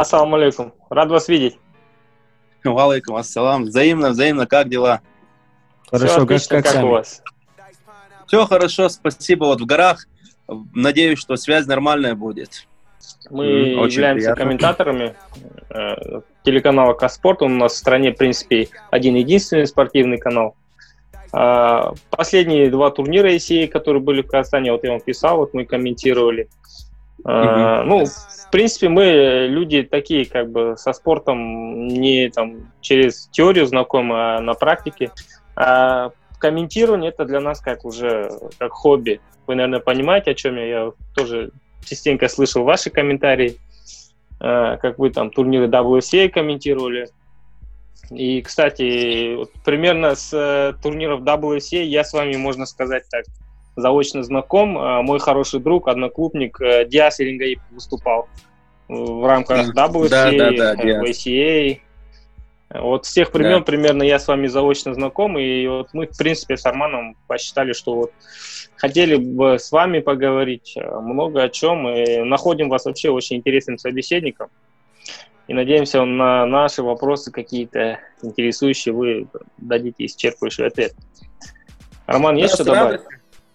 Ассаламу алейкум. Рад вас видеть. Валейкум ассалам. Взаимно, взаимно. Как дела? Хорошо, Все отлично, как, как, как у вас? Все хорошо, спасибо. Вот в горах. Надеюсь, что связь нормальная будет. Мы Очень являемся приятно. комментаторами э, телеканала Каспорт. Он у нас в стране, в принципе, один-единственный спортивный канал. Э, последние два турнира ICA, которые были в Казахстане, вот я вам писал, вот мы комментировали. Э, ну, в принципе, мы люди такие, как бы, со спортом не там через теорию знакомы, а на практике. А комментирование это для нас как уже как хобби. Вы, наверное, понимаете, о чем я. Я тоже частенько слышал ваши комментарии, э, как вы там турниры WCA комментировали. И, кстати, вот примерно с э, турниров WCA я с вами, можно сказать так, заочно знаком. Э, мой хороший друг, одноклубник Диас Ирингаип выступал в рамках WCA, да, да, да, WCA. Вот с тех времен да. примерно я с вами заочно знаком, и вот мы, в принципе, с Арманом посчитали, что вот хотели бы с вами поговорить э, много о чем, и находим вас вообще очень интересным собеседником. И надеемся, на наши вопросы какие-то интересующие вы дадите исчерпывающий ответ. Роман, есть да, что добавить?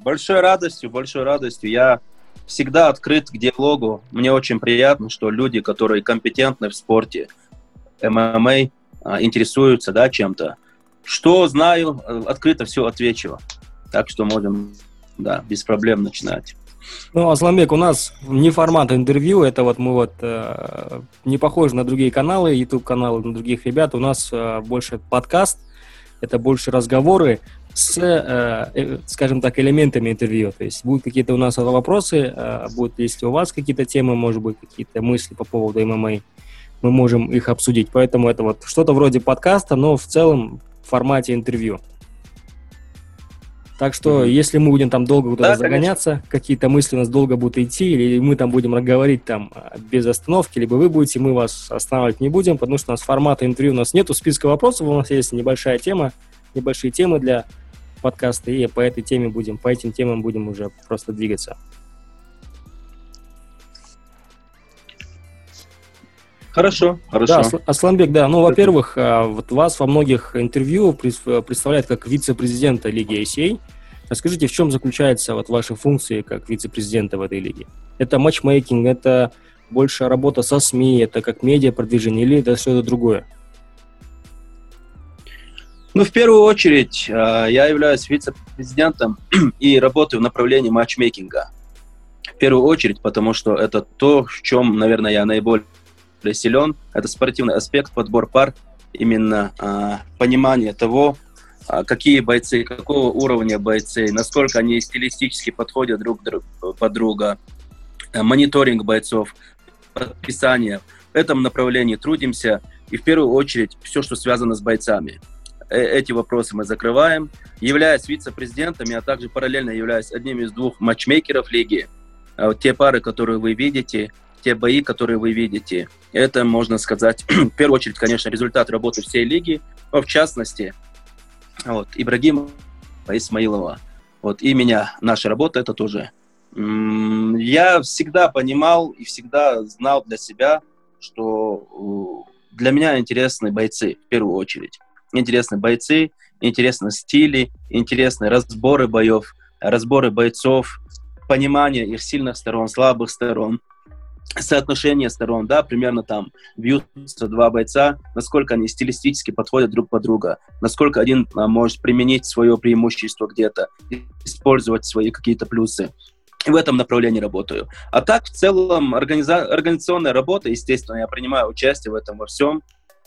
Большой радостью, большой радостью. Я всегда открыт к диалогу. Мне очень приятно, что люди, которые компетентны в спорте, ММА, а, интересуются да, чем-то. Что знаю, э, открыто все отвечу. Так что можем, да, без проблем начинать. Ну, Асламбек, у нас не формат интервью, это вот мы вот э, не похожи на другие каналы, YouTube каналы, на других ребят. У нас э, больше подкаст, это больше разговоры с, э, э, скажем так, элементами интервью. То есть будут какие-то у нас вопросы, э, будут, если у вас какие-то темы, может быть, какие-то мысли по поводу ММА, мы можем их обсудить. Поэтому это вот что-то вроде подкаста, но в целом в формате интервью. Так что, если мы будем там долго куда-то да, загоняться, какие-то мысли у нас долго будут идти, или мы там будем говорить там без остановки, либо вы будете, мы вас останавливать не будем, потому что у нас формата интервью у нас нету, списка вопросов у нас есть небольшая тема, небольшие темы для подкаста, и по этой теме будем, по этим темам будем уже просто двигаться. Хорошо, хорошо. Да, Асланбек, да. Ну, во-первых, а, вот вас во многих интервью представляют как вице-президента Лиги ACA. Расскажите, в чем заключается вот ваши функции как вице-президента в этой лиге? Это матчмейкинг, это больше работа со СМИ, это как медиа продвижение или это что-то другое? Ну, в первую очередь, а, я являюсь вице-президентом и работаю в направлении матчмейкинга. В первую очередь, потому что это то, в чем, наверное, я наиболее силен. Это спортивный аспект, подбор пар, именно а, понимание того, а, какие бойцы, какого уровня бойцы, насколько они стилистически подходят друг друг под друга, мониторинг бойцов, подписание. В этом направлении трудимся. И в первую очередь все, что связано с бойцами. Э эти вопросы мы закрываем. Являясь вице-президентом, я также параллельно являюсь одним из двух матчмейкеров лиги. А те пары, которые вы видите, те бои, которые вы видите, это, можно сказать, в первую очередь, конечно, результат работы всей лиги, но в частности, вот, Ибрагима Исмаилова, вот, и меня, наша работа, это тоже. Я всегда понимал и всегда знал для себя, что для меня интересны бойцы, в первую очередь. Интересны бойцы, интересны стили, интересны разборы боев, разборы бойцов, понимание их сильных сторон, слабых сторон, соотношение сторон, да, примерно там бьются два бойца, насколько они стилистически подходят друг под друга, насколько один а, может применить свое преимущество где-то, использовать свои какие-то плюсы. В этом направлении работаю. А так, в целом, организа- организационная работа, естественно, я принимаю участие в этом во всем.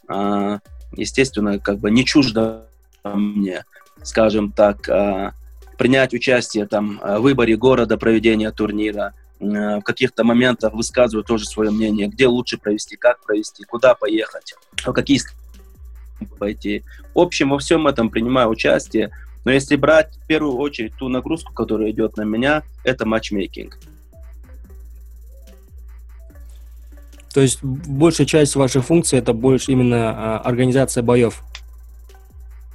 А, естественно, как бы не чуждо мне, скажем так, а, принять участие там в выборе города проведения турнира, Э, в каких-то моментах высказываю тоже свое мнение, где лучше провести, как провести, куда поехать, в какие пойти. В общем, во всем этом принимаю участие. Но если брать в первую очередь ту нагрузку, которая идет на меня, это матчмейкинг. То есть большая часть вашей функции это больше именно а, организация боев?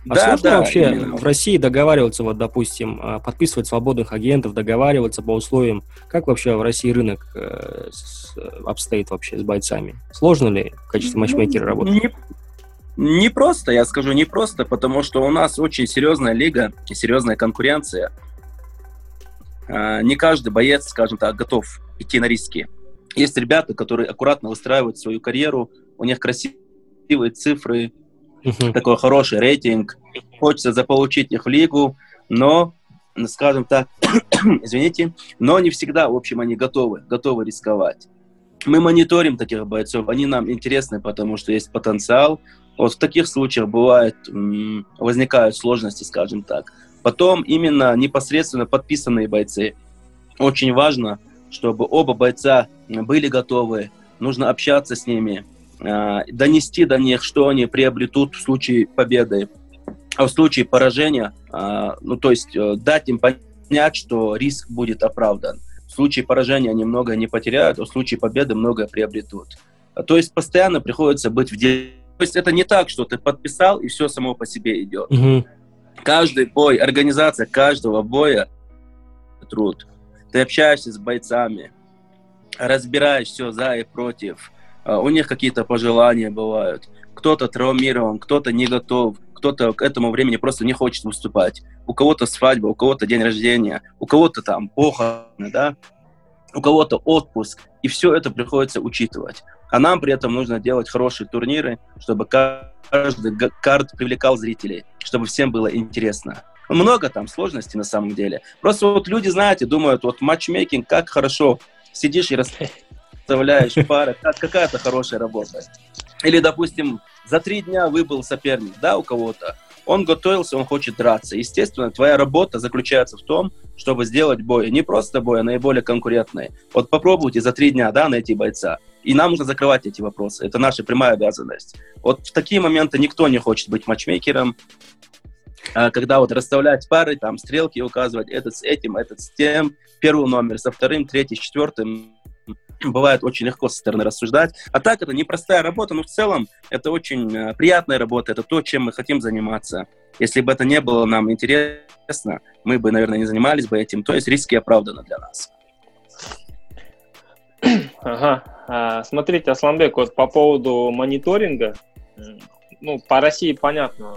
А да, сложно да, вообще именно. в России договариваться, вот, допустим, а, подписывать свободных агентов, договариваться по условиям? Как вообще в России рынок э, с, обстоит вообще с бойцами? Сложно ли в качестве ну, матчмейкера работать? Не, не просто, я скажу, не просто, потому что у нас очень серьезная лига и серьезная конкуренция. А, не каждый боец, скажем так, готов идти на риски. Есть ребята, которые аккуратно выстраивают свою карьеру, у них красивые цифры, uh-huh. такой хороший рейтинг, хочется заполучить их в лигу, но, скажем так, извините, но не всегда, в общем, они готовы, готовы рисковать. Мы мониторим таких бойцов, они нам интересны, потому что есть потенциал. Вот в таких случаях бывает, возникают сложности, скажем так. Потом именно непосредственно подписанные бойцы. Очень важно, чтобы оба бойца были готовы, нужно общаться с ними, а, донести до них, что они приобретут в случае победы, а в случае поражения, а, ну то есть э, дать им понять, что риск будет оправдан. В случае поражения они многое не потеряют, а в случае победы многое приобретут. То есть постоянно приходится быть в деле. То есть это не так, что ты подписал и все само по себе идет. Угу. Каждый бой, организация каждого боя труд. Ты общаешься с бойцами, разбираешь все за и против. А, у них какие-то пожелания бывают. Кто-то травмирован, кто-то не готов, кто-то к этому времени просто не хочет выступать. У кого-то свадьба, у кого-то день рождения, у кого-то там похороны, да, у кого-то отпуск. И все это приходится учитывать. А нам при этом нужно делать хорошие турниры, чтобы каждый карт привлекал зрителей, чтобы всем было интересно. Много там сложностей на самом деле. Просто вот люди, знаете, думают, вот матчмейкинг, как хорошо. Сидишь и расставляешь пары, как какая-то хорошая работа. Или, допустим, за три дня выбыл соперник, да, у кого-то. Он готовился, он хочет драться. Естественно, твоя работа заключается в том, чтобы сделать бой. Не просто бой, а наиболее конкурентный. Вот попробуйте за три дня, да, найти бойца. И нам нужно закрывать эти вопросы. Это наша прямая обязанность. Вот в такие моменты никто не хочет быть матчмейкером. А когда вот расставлять пары, там стрелки указывать, этот с этим, этот с тем, первый номер со вторым, третий с четвертым, бывает очень легко со стороны рассуждать. А так это непростая работа, но в целом это очень э, приятная работа, это то, чем мы хотим заниматься. Если бы это не было нам интересно, мы бы, наверное, не занимались бы этим. То есть риски оправданы для нас. Ага. А, смотрите, Асланбек, вот по поводу мониторинга, ну, по России понятно,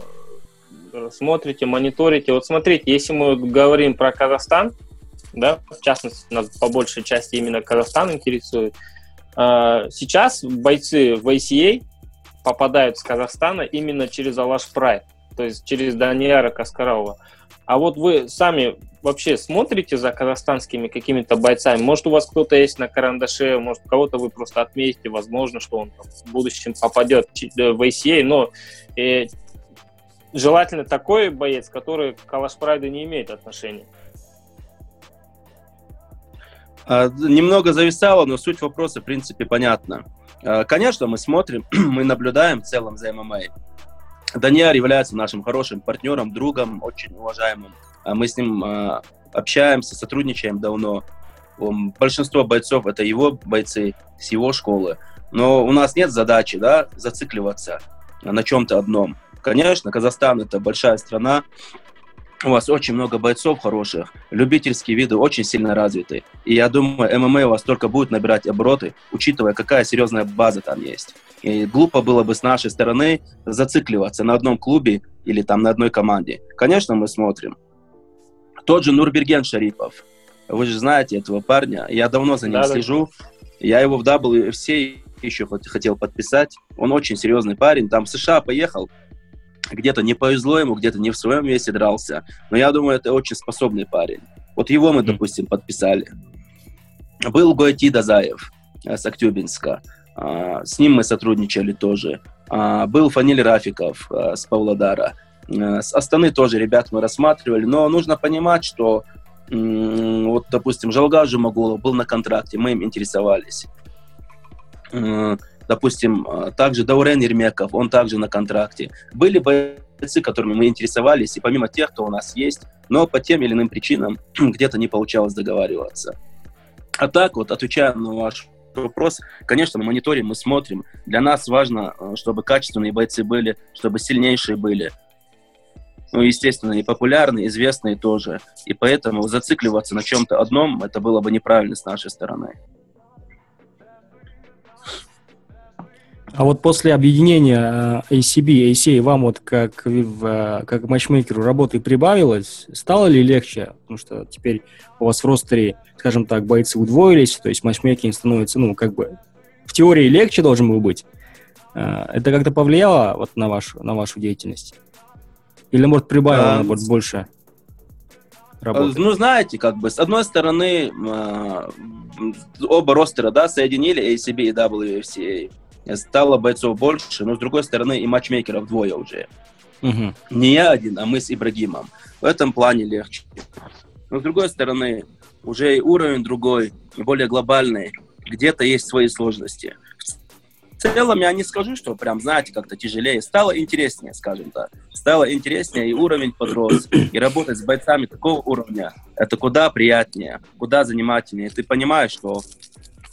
смотрите, мониторите. Вот смотрите, если мы говорим про Казахстан, да, в частности, нас по большей части именно Казахстан интересует, а, сейчас бойцы в ACA попадают с Казахстана именно через Алаш Прайд, то есть через Даниэра Каскарова. А вот вы сами вообще смотрите за казахстанскими какими-то бойцами? Может, у вас кто-то есть на карандаше, может, кого-то вы просто отметите, возможно, что он там, в будущем попадет в ACA, но э, желательно такой боец, который к Калаш Прайду не имеет отношения. А, немного зависало, но суть вопроса, в принципе, понятна. А, конечно, мы смотрим, мы наблюдаем в целом за ММА. Даниар является нашим хорошим партнером, другом, очень уважаемым. А мы с ним общаемся, сотрудничаем давно. Большинство бойцов это его бойцы с его школы. Но у нас нет задачи да, зацикливаться на чем-то одном. Конечно, Казахстан это большая страна, у вас очень много бойцов хороших, любительские виды очень сильно развиты. И я думаю, ММА у вас только будет набирать обороты, учитывая, какая серьезная база там есть. И глупо было бы с нашей стороны зацикливаться на одном клубе или там на одной команде. Конечно, мы смотрим. Тот же Нурберген Шарипов. Вы же знаете этого парня. Я давно за ним да, слежу. Я его в WFC еще хотел подписать. Он очень серьезный парень. Там в США поехал, где-то не повезло ему, где-то не в своем весе дрался. Но я думаю, это очень способный парень. Вот его мы, допустим, подписали. Был Гойти Дазаев э, с Актюбинска. А, с ним мы сотрудничали тоже. А, был Фаниль Рафиков э, с Павлодара. Э, с Астаны тоже ребят мы рассматривали. Но нужно понимать, что вот, допустим, Жалга Жумагулов был на контракте, мы им интересовались. Допустим, а, также Даурен Ермеков, он также на контракте. Были бойцы, которыми мы интересовались, и помимо тех, кто у нас есть, но по тем или иным причинам где-то не получалось договариваться. А так вот, отвечая на ваш вопрос, конечно, мы мониторим, мы смотрим. Для нас важно, а, чтобы качественные бойцы были, чтобы сильнейшие были. ну, естественно, и популярные, известные тоже. И поэтому зацикливаться на чем-то одном, это было бы неправильно с нашей стороны. А вот после объединения э, ACB, ACA вам вот как, в, как матчмейкеру работы прибавилось? Стало ли легче? Потому что теперь у вас в ростере, скажем так, бойцы удвоились, то есть матчмейкинг становится, ну, как бы в теории легче должен был быть. Э, это как-то повлияло вот на вашу, на вашу деятельность? Или, может, прибавило а, вот, больше работы? Ну, знаете, как бы, с одной стороны, оба ростера, да, соединили ACB и WFCA стало бойцов больше, но с другой стороны и матчмейкеров двое уже. Угу. Не я один, а мы с Ибрагимом. В этом плане легче. Но с другой стороны, уже и уровень другой, более глобальный. Где-то есть свои сложности. В целом я не скажу, что прям, знаете, как-то тяжелее. Стало интереснее, скажем так. Стало интереснее, и уровень подрос. И работать с бойцами такого уровня, это куда приятнее, куда занимательнее. Ты понимаешь, что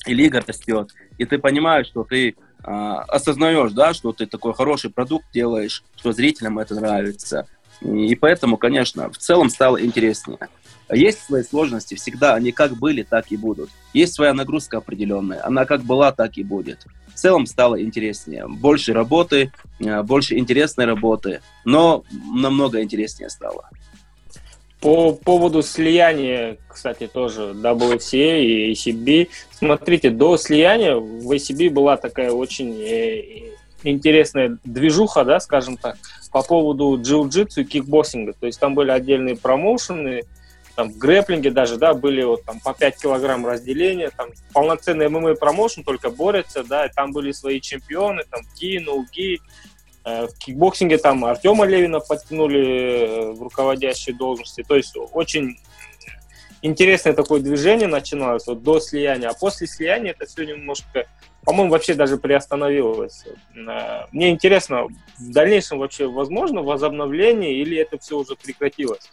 и лига растет, и ты понимаешь, что ты осознаешь, да, что ты такой хороший продукт делаешь, что зрителям это нравится. И поэтому, конечно, в целом стало интереснее. Есть свои сложности, всегда они как были, так и будут. Есть своя нагрузка определенная, она как была, так и будет. В целом стало интереснее. Больше работы, а, больше интересной работы, но намного интереснее стало. По поводу слияния, кстати, тоже WFCA и ACB. Смотрите, до слияния в ACB была такая очень э, интересная движуха, да, скажем так, по поводу джиу-джитсу и кикбоксинга. То есть там были отдельные промоушены, там в грэплинге даже, да, были вот там по 5 килограмм разделения, там полноценный ММА промоушен только борется, да, и там были свои чемпионы, там Gi, No-Gi, Э, в кикбоксинге там Артема Левина подтянули э, в руководящие должности. То есть очень интересное такое движение начиналось вот до слияния. А после слияния это все немножко, по-моему, вообще даже приостановилось. Э, мне интересно, в дальнейшем вообще возможно возобновление или это все уже прекратилось?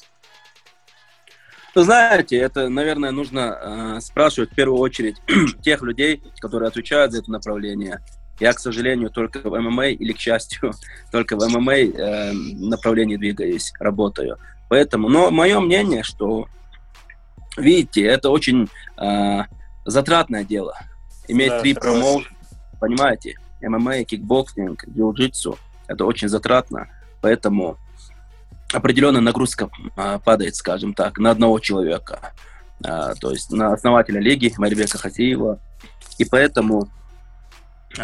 Вы знаете, это, наверное, нужно э, спрашивать в первую очередь тех людей, которые отвечают за это направление. Я, к сожалению, только в ММА, или, к счастью, только в ММА э, направлении двигаюсь, работаю. Поэтому, но мое мнение, что, видите, это очень э, затратное дело. Иметь да, три промоушена, понимаете, ММА, кикбоксинг, джиу-джитсу, это очень затратно, поэтому определенная нагрузка э, падает, скажем так, на одного человека, э, то есть на основателя лиги Майрбека Хасиева, и поэтому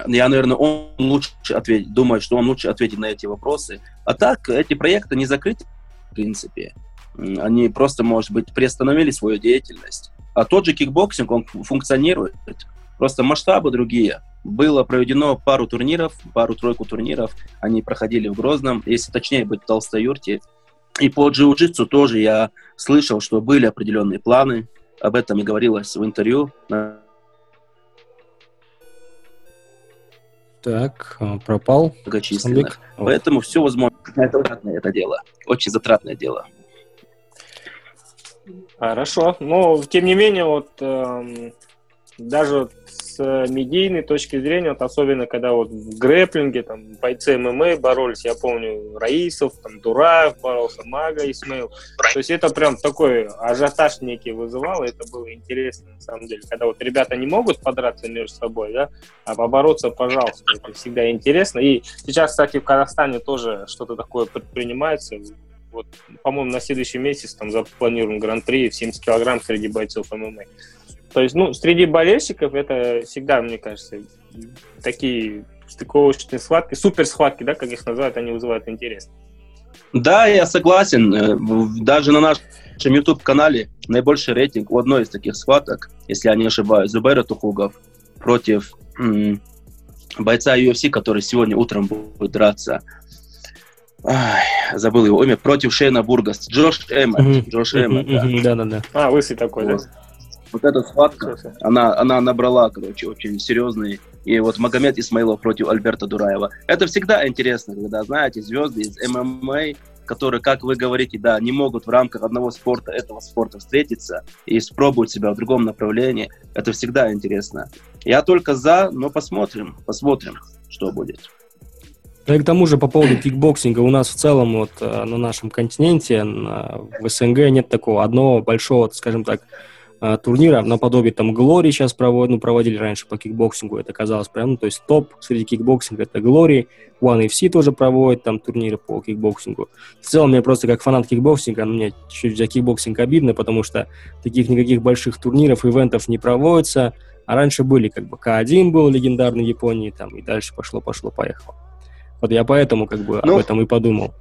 я, наверное, он лучше ответит, думаю, что он лучше ответит на эти вопросы. А так, эти проекты не закрыты, в принципе. Они просто, может быть, приостановили свою деятельность. А тот же кикбоксинг, он функционирует. Просто масштабы другие. Было проведено пару турниров, пару-тройку турниров. Они проходили в Грозном, если точнее быть, в Толстой-Юрте. И по джиу-джитсу тоже я слышал, что были определенные планы. Об этом и говорилось в интервью Так, а, пропал. Многочисленных. Поэтому все возможно. Это затратное это дело. Очень затратное дело. Хорошо. Но, тем не менее, вот эм, даже с медийной точки зрения, вот особенно когда вот в грэплинге, там, бойцы ММА боролись, я помню, Раисов, там, Дураев боролся, Мага, Исмаил. То есть это прям такой ажиотаж некий вызывало, это было интересно, на самом деле. Когда вот ребята не могут подраться между собой, да, а побороться, пожалуйста, это всегда интересно. И сейчас, кстати, в Казахстане тоже что-то такое предпринимается, вот, по-моему, на следующий месяц там запланируем гран-при в 70 килограмм среди бойцов ММА. То есть, ну, среди болельщиков это всегда, мне кажется, такие стыковочные схватки, супер схватки, да, как их называют, они вызывают интерес. Да, я согласен. Э, даже на нашем YouTube-канале наибольший рейтинг у одной из таких схваток, если я не ошибаюсь, Зубайра Тухугов против м- бойца UFC, который сегодня утром будет драться. Ай, забыл его имя, против Шейна Бургас. Джош Эммет. Джош Эммет, да. Да-да-да. А, лысый такой, вот. да? Вот эта схватка, она, она набрала, короче, очень серьезный. И вот Магомед Исмаилов против Альберта Дураева. Это всегда интересно, когда, знаете, звезды из ММА, которые, как вы говорите, да, не могут в рамках одного спорта, этого спорта встретиться и спробовать себя в другом направлении. Это всегда интересно. Я только за, но посмотрим, посмотрим, что будет. Да и к тому же по поводу кикбоксинга у нас в целом вот э, на нашем континенте, на, в СНГ нет такого одного большого, скажем так, э, турнира наподобие там Glory сейчас проводят, ну, проводили раньше по кикбоксингу, это казалось прям, ну, то есть топ среди кикбоксинга это Glory, One FC тоже проводит там турниры по кикбоксингу. В целом, мне просто как фанат кикбоксинга, мне чуть за кикбоксинг обидно, потому что таких никаких больших турниров, ивентов не проводится, а раньше были как бы К1 был легендарный в Японии, там, и дальше пошло-пошло-поехало. Вот я поэтому как бы ну, об этом и подумал.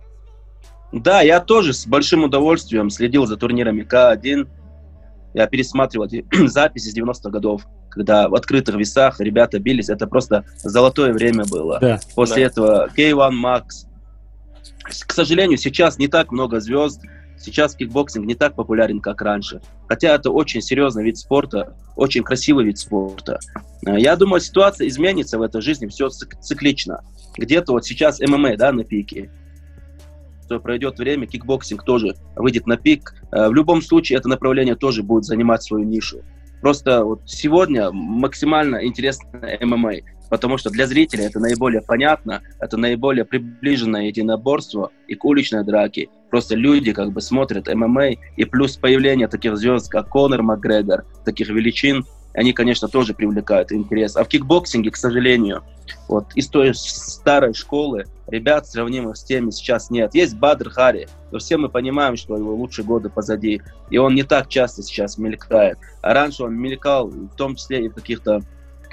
Да, я тоже с большим удовольствием следил за турнирами К1. Я пересматривал эти записи с 90-х годов, когда в открытых весах ребята бились. Это просто золотое время было. Да, После да. этого K1 Max. К сожалению, сейчас не так много звезд. Сейчас кикбоксинг не так популярен, как раньше. Хотя это очень серьезный вид спорта, очень красивый вид спорта. Я думаю, ситуация изменится в этой жизни, все циклично где-то вот сейчас ММА, да, на пике, то пройдет время, кикбоксинг тоже выйдет на пик. Э, в любом случае это направление тоже будет занимать свою нишу. Просто вот сегодня максимально интересно ММА, потому что для зрителя это наиболее понятно, это наиболее приближенное единоборство и к уличной драке. Просто люди как бы смотрят ММА, и плюс появление таких звезд, как Конор Макгрегор, таких величин, они, конечно, тоже привлекают интерес. А в кикбоксинге, к сожалению, вот из той старой школы ребят, сравнимых с теми, сейчас нет. Есть Бадр Хари, но все мы понимаем, что его лучшие годы позади, и он не так часто сейчас мелькает. А раньше он мелькал, в том числе и в каких-то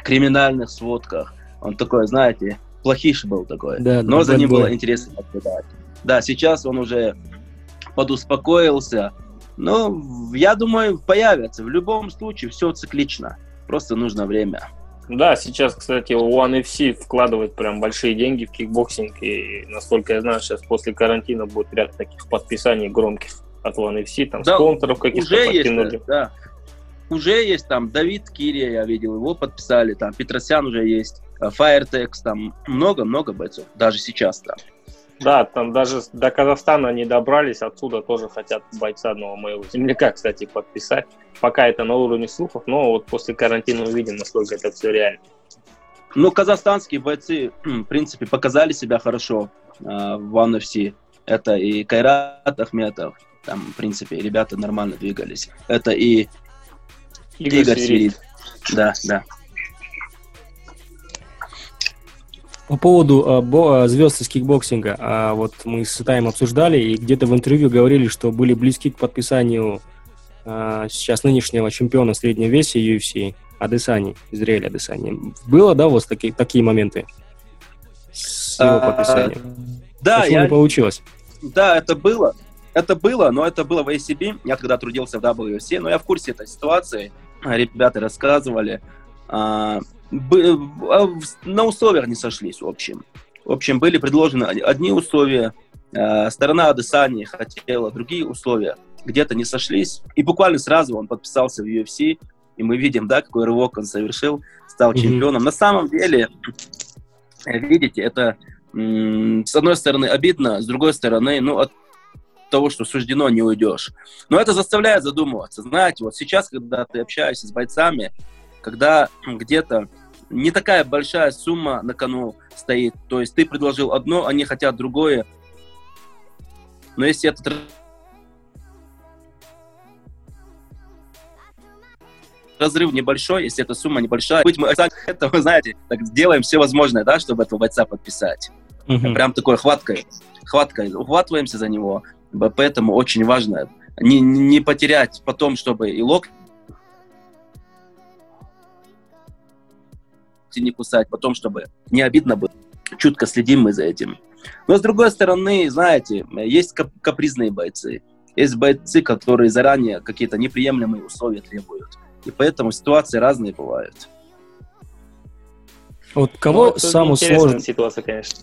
криминальных сводках. Он такой, знаете, плохиш был такой, да, но за ним было интересно наблюдать. Да, сейчас он уже подуспокоился, но я думаю, появятся. В любом случае, все циклично. Просто нужно время. Да, сейчас, кстати, One FC вкладывает прям большие деньги в кикбоксинг. И, насколько я знаю, сейчас после карантина будет ряд таких подписаний громких от One FC. Там да, спонсоров каких-то подкинули. Есть, да. Уже есть там Давид Кирия, я видел, его подписали. Там Петросян уже есть. Fairtex, там много-много бойцов. Даже сейчас там. Да, там даже до Казахстана не добрались, отсюда тоже хотят бойца одного моего земляка, кстати, подписать. Пока это на уровне слухов, но вот после карантина увидим, насколько это все реально. Ну, казахстанские бойцы, в принципе, показали себя хорошо э, в One FC. Это и Кайрат Ахметов, там, в принципе, ребята нормально двигались. Это и Игорь, Игорь Свирид. Да, да. По поводу а, бо, а, звезд из кикбоксинга, а, вот мы с Итаем обсуждали и где-то в интервью говорили, что были близки к подписанию а, сейчас нынешнего чемпиона в среднем весе UFC, Адесани, Израиль Адесани. Было, да, у вас такие, такие моменты с его а, подписанием? Да, Почему я... не получилось? Да, это было. Это было, но это было в ACB. Я тогда трудился в WFC, но я в курсе этой ситуации. Ребята рассказывали. А, а, на условиях не сошлись, в общем. В общем, были предложены одни условия, а, сторона Адесани хотела другие условия, где-то не сошлись, и буквально сразу он подписался в UFC, и мы видим, да, какой рывок он совершил, стал mm-hmm. чемпионом. На самом деле, видите, это с одной стороны обидно, с другой стороны, ну, от того, что суждено, не уйдешь. Но это заставляет задумываться. Знаете, вот сейчас, когда ты общаешься с бойцами, когда где-то не такая большая сумма на кону стоит. То есть ты предложил одно, они хотят другое. Но если этот разрыв небольшой, если эта сумма небольшая, быть мы это, вы знаете, так делаем все возможное, да, чтобы этого бойца подписать. Uh-huh. Прям такой хваткой, хваткой, ухватываемся за него. Поэтому очень важно не, не потерять потом, чтобы и локти не кусать, потом, чтобы не обидно было. Чутко следим мы за этим. Но с другой стороны, знаете, есть капризные бойцы. Есть бойцы, которые заранее какие-то неприемлемые условия требуют. И поэтому ситуации разные бывают. Вот кого ну, самое сложное... ситуация, конечно.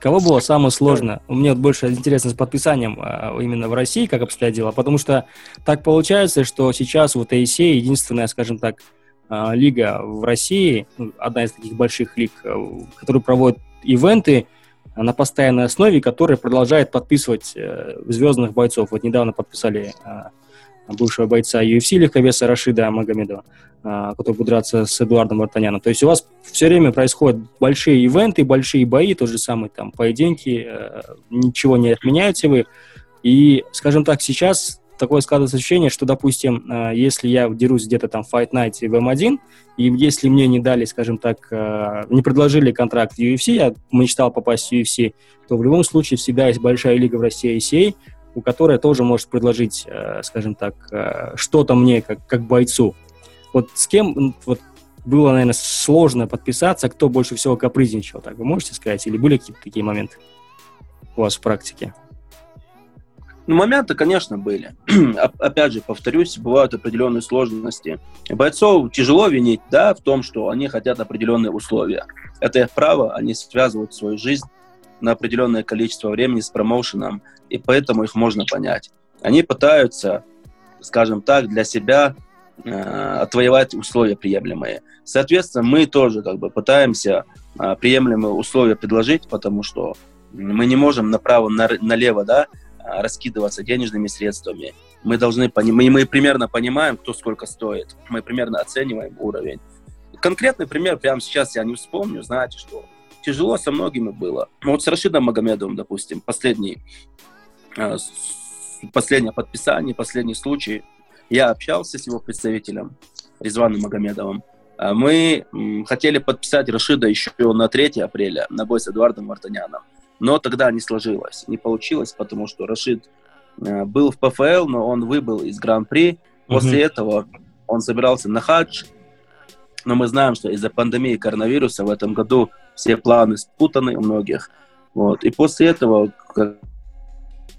Кого было самое сложное? У меня вот больше интересно с подписанием а, именно в России, как обстоят дела, потому что так получается, что сейчас вот ASA единственная, скажем так, лига в России, ну, одна из таких больших лиг, э, которая проводит ивенты на постоянной основе, которая продолжает подписывать э, звездных бойцов. Вот недавно подписали бывшего бойца UFC легковеса Рашида Магомедова, который будет драться с Эдуардом Вартаняном. То есть у вас все время происходят большие ивенты, большие бои, тот же самый там поединки, э, ничего не отменяете вы. И, скажем так, сейчас такое складывается ощущение, что, допустим, э, если я дерусь где-то там в Fight Night в M1, и если мне не дали, скажем так, э, не предложили контракт UFC, я мечтал попасть в UFC, то в любом случае всегда есть большая лига в России ACA, у которой тоже может предложить, скажем так, что-то мне как, как бойцу. Вот с кем вот, было, наверное, сложно подписаться, кто больше всего капризничал, так вы можете сказать? Или были какие-то такие моменты у вас в практике? Ну, моменты, конечно, были. Опять же, повторюсь, бывают определенные сложности. Бойцов тяжело винить, да, в том, что они хотят определенные условия. Это их право, они связывают свою жизнь на определенное количество времени с промоушеном, и поэтому их можно понять. Они пытаются, скажем так, для себя Э, отвоевать условия приемлемые. Соответственно, мы тоже как бы пытаемся э, приемлемые условия предложить, потому что мы не можем направо налево да, раскидываться денежными средствами. Мы должны мы, мы примерно понимаем, кто сколько стоит. Мы примерно оцениваем уровень. Конкретный пример прямо сейчас я не вспомню. Знаете, что тяжело со многими было. Вот с Рашидом Магомедовым, допустим, последний, э, последнее подписание, последний случай – я общался с его представителем Резваном Магомедовым. А мы хотели подписать Рашида еще на 3 апреля на бой с Эдуардом Мартаняном. Но тогда не сложилось, не получилось, потому что Рашид э, был в ПФЛ, но он выбыл из Гран-при. После mm-hmm. этого он собирался на хадж, но мы знаем, что из-за пандемии коронавируса в этом году все планы спутаны у многих. Вот. И после этого,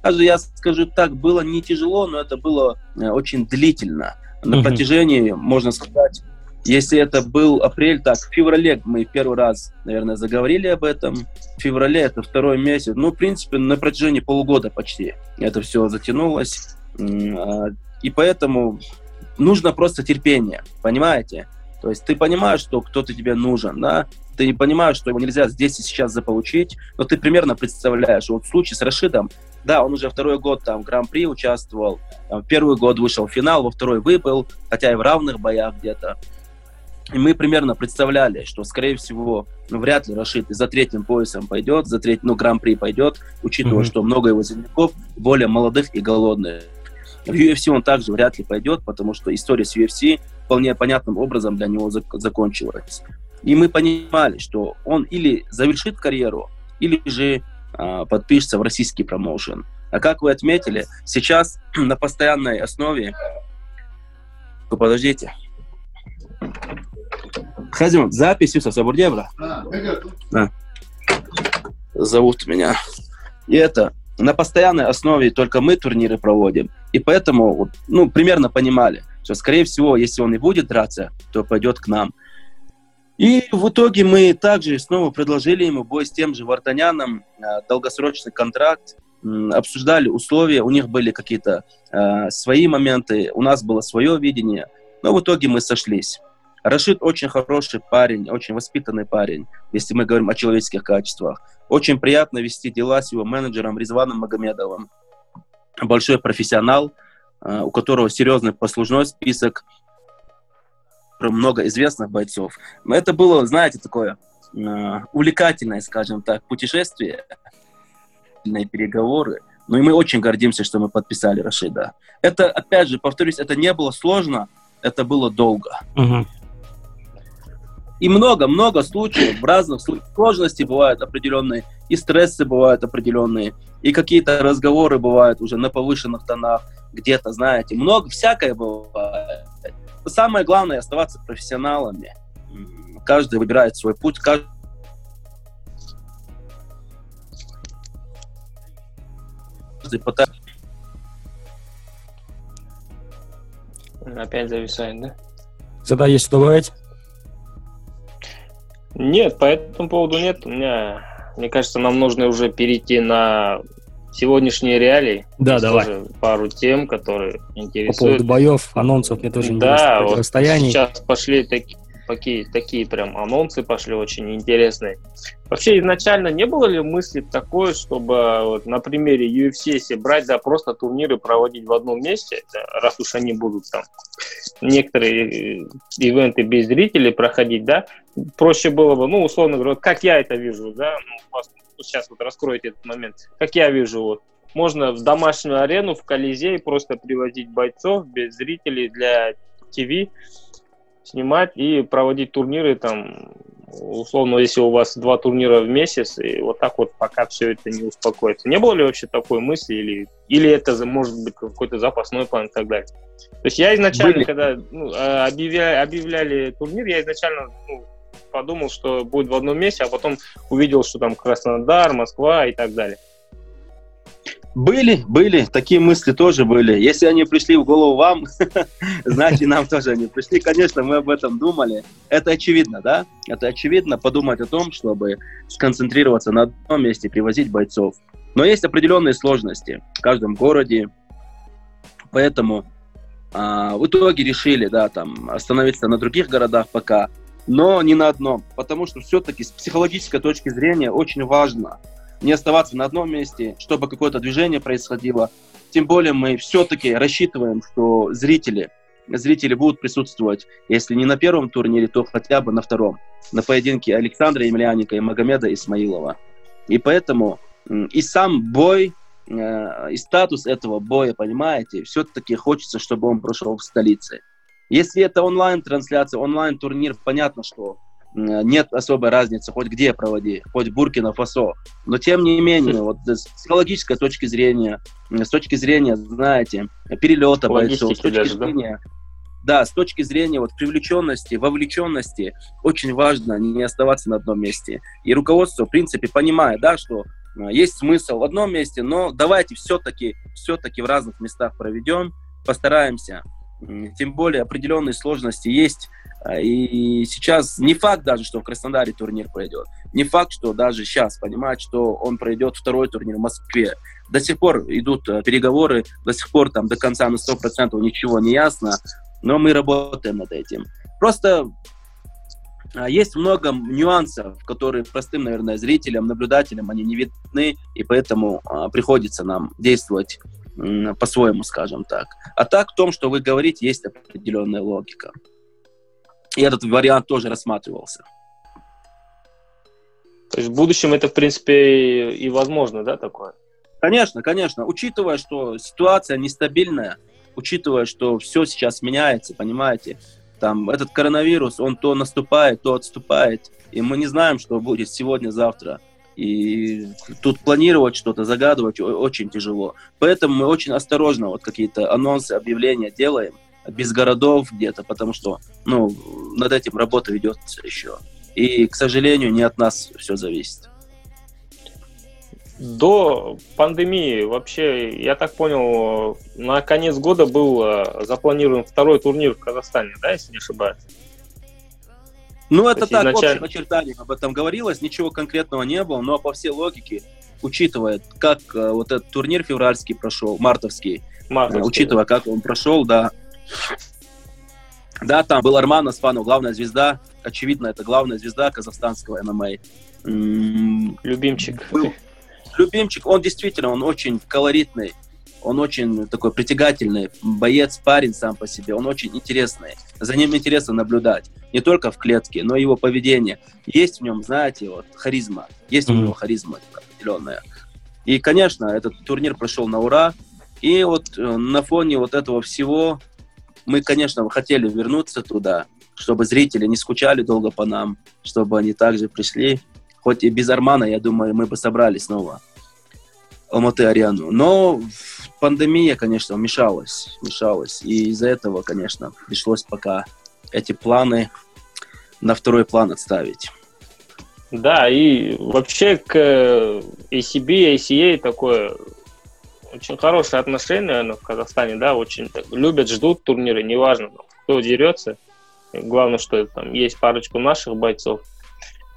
даже я скажу так, было не тяжело, но это было э, очень длительно. На mm-hmm. протяжении, можно сказать, если это был апрель, так, в феврале мы первый раз, наверное, заговорили об этом. В феврале это второй месяц. Ну, в принципе, на протяжении полугода почти это все затянулось. А, и поэтому нужно просто терпение, понимаете? То есть ты понимаешь, что кто-то тебе нужен, да? Ты не понимаешь, что его нельзя здесь и сейчас заполучить, но ты примерно представляешь. Вот в случае с Рашидом да, он уже второй год там в Гран-при участвовал, там, первый год вышел в финал, во второй выпал, хотя и в равных боях где-то. И мы примерно представляли, что, скорее всего, ну, вряд ли Рашид за третьим поясом пойдет, за третьим, ну, Гран-при пойдет, учитывая, mm-hmm. что много его земляков более молодых и голодных. В UFC он также вряд ли пойдет, потому что история с UFC вполне понятным образом для него зак- закончилась. И мы понимали, что он или завершит карьеру, или же а, подпишется в российский промоушен. А как вы отметили, сейчас на постоянной основе... Подождите. Хазим, запись Юса Сабурдевра. А, Зовут меня. И это на постоянной основе только мы турниры проводим. И поэтому, ну, примерно понимали, что, скорее всего, если он и будет драться, то пойдет к нам. И в итоге мы также снова предложили ему бой с тем же Вартаняном, э, долгосрочный контракт, обсуждали условия, у них были какие-то э, свои моменты, у нас было свое видение, но в итоге мы сошлись. Рашид очень хороший парень, очень воспитанный парень, если мы говорим о человеческих качествах. Очень приятно вести дела с его менеджером Резваном Магомедовым. Большой профессионал, э, у которого серьезный послужной список, много известных бойцов. Это было, знаете, такое э, увлекательное, скажем так, путешествие, переговоры. Ну и мы очень гордимся, что мы подписали Рашида. Это, опять же, повторюсь, это не было сложно, это было долго. Угу. И много-много случаев, в разных случаях. Сложности бывают определенные, и стрессы бывают определенные, и какие-то разговоры бывают уже на повышенных тонах, где-то, знаете, много, всякое бывает. Самое главное оставаться профессионалами. Каждый выбирает свой путь, каждый пытается... Опять зависает, да? Всегда есть что добавить? Нет, по этому поводу нет. У меня, мне кажется, нам нужно уже перейти на сегодняшние реалии. Да, давай. Тоже пару тем, которые интересуют. По поводу боев, анонсов мне тоже да, вот расстояний. Сейчас пошли такие такие, такие прям анонсы пошли очень интересные. Вообще изначально не было ли мысли такое, чтобы вот, на примере UFC, если брать, да, просто турниры проводить в одном месте, да, раз уж они будут там некоторые э, ивенты без зрителей проходить, да, проще было бы, ну, условно говоря, как я это вижу, да, ну, вас сейчас вот раскроете этот момент, как я вижу, вот, можно в домашнюю арену, в Колизей просто привозить бойцов без зрителей для ТВ, снимать и проводить турниры там, условно, если у вас два турнира в месяц, и вот так вот пока все это не успокоится. Не было ли вообще такой мысли, или, или это может быть какой-то запасной план и так далее? То есть я изначально, Были. когда ну, а, объявляли, объявляли турнир, я изначально ну, подумал, что будет в одном месте, а потом увидел, что там Краснодар, Москва и так далее. Были, были, такие мысли тоже были. Если они пришли в голову вам, значит, нам тоже они пришли. Конечно, мы об этом думали. Это очевидно, да? Это очевидно подумать о том, чтобы сконцентрироваться на одном месте, привозить бойцов. Но есть определенные сложности в каждом городе, поэтому а, в итоге решили, да, там, остановиться на других городах пока, но не на одном, потому что все-таки с психологической точки зрения очень важно – не оставаться на одном месте, чтобы какое-то движение происходило. Тем более мы все-таки рассчитываем, что зрители, зрители будут присутствовать, если не на первом турнире, то хотя бы на втором, на поединке Александра Емельяненко и Магомеда Исмаилова. И поэтому и сам бой, э, и статус этого боя, понимаете, все-таки хочется, чтобы он прошел в столице. Если это онлайн-трансляция, онлайн-турнир, понятно, что нет особой разницы, хоть где проводи, хоть Буркина-Фасо. Но тем не менее, вот с психологической точки зрения, с точки зрения, знаете, перелета бойцов, с точки даже, зрения... Да? да, с точки зрения вот привлеченности, вовлеченности, очень важно не оставаться на одном месте. И руководство, в принципе, понимает, да, что есть смысл в одном месте, но давайте все-таки все-таки в разных местах проведем, постараемся. Тем более определенные сложности есть и сейчас не факт даже, что в Краснодаре турнир пройдет. Не факт, что даже сейчас понимать, что он пройдет второй турнир в Москве. До сих пор идут э, переговоры, до сих пор там до конца на 100% ничего не ясно, но мы работаем над этим. Просто а, есть много нюансов, которые простым, наверное, зрителям, наблюдателям, они не видны, и поэтому а, приходится нам действовать по-своему, скажем так. А так в том, что вы говорите, есть определенная логика. И этот вариант тоже рассматривался. То есть в будущем это, в принципе, и возможно, да, такое? Конечно, конечно. Учитывая, что ситуация нестабильная, учитывая, что все сейчас меняется, понимаете, там этот коронавирус, он то наступает, то отступает, и мы не знаем, что будет сегодня, завтра. И тут планировать что-то, загадывать очень тяжело. Поэтому мы очень осторожно вот какие-то анонсы, объявления делаем, без городов где-то, потому что, ну, над этим работа ведется еще. И, к сожалению, не от нас все зависит. До пандемии вообще, я так понял, на конец года был э, запланирован второй турнир в Казахстане, да, если не ошибаюсь? Ну, это так, изначально... общим очертанием об этом говорилось, ничего конкретного не было, но по всей логике, учитывая, как э, вот этот турнир февральский прошел, мартовский, мартовский учитывая, как он прошел, да, да, там был Арман Аспанов, главная звезда. Очевидно, это главная звезда казахстанского ММА. Любимчик. Был любимчик. Он действительно, он очень колоритный. Он очень такой притягательный боец, парень сам по себе. Он очень интересный. За ним интересно наблюдать. Не только в клетке, но и его поведение. Есть в нем, знаете, вот харизма. Есть mm-hmm. у него харизма определенная. И, конечно, этот турнир прошел на ура. И вот э, на фоне вот этого всего мы, конечно, хотели вернуться туда, чтобы зрители не скучали долго по нам, чтобы они также пришли. Хоть и без Армана, я думаю, мы бы собрали снова Алматы-арену. Но пандемия, конечно, мешалась, мешалась. И из-за этого, конечно, пришлось пока эти планы на второй план отставить. Да, и вообще к ACB, ACA такое очень хорошие отношения, наверное, в Казахстане, да, очень так, любят, ждут турниры, неважно, кто дерется. Главное, что там есть парочку наших бойцов.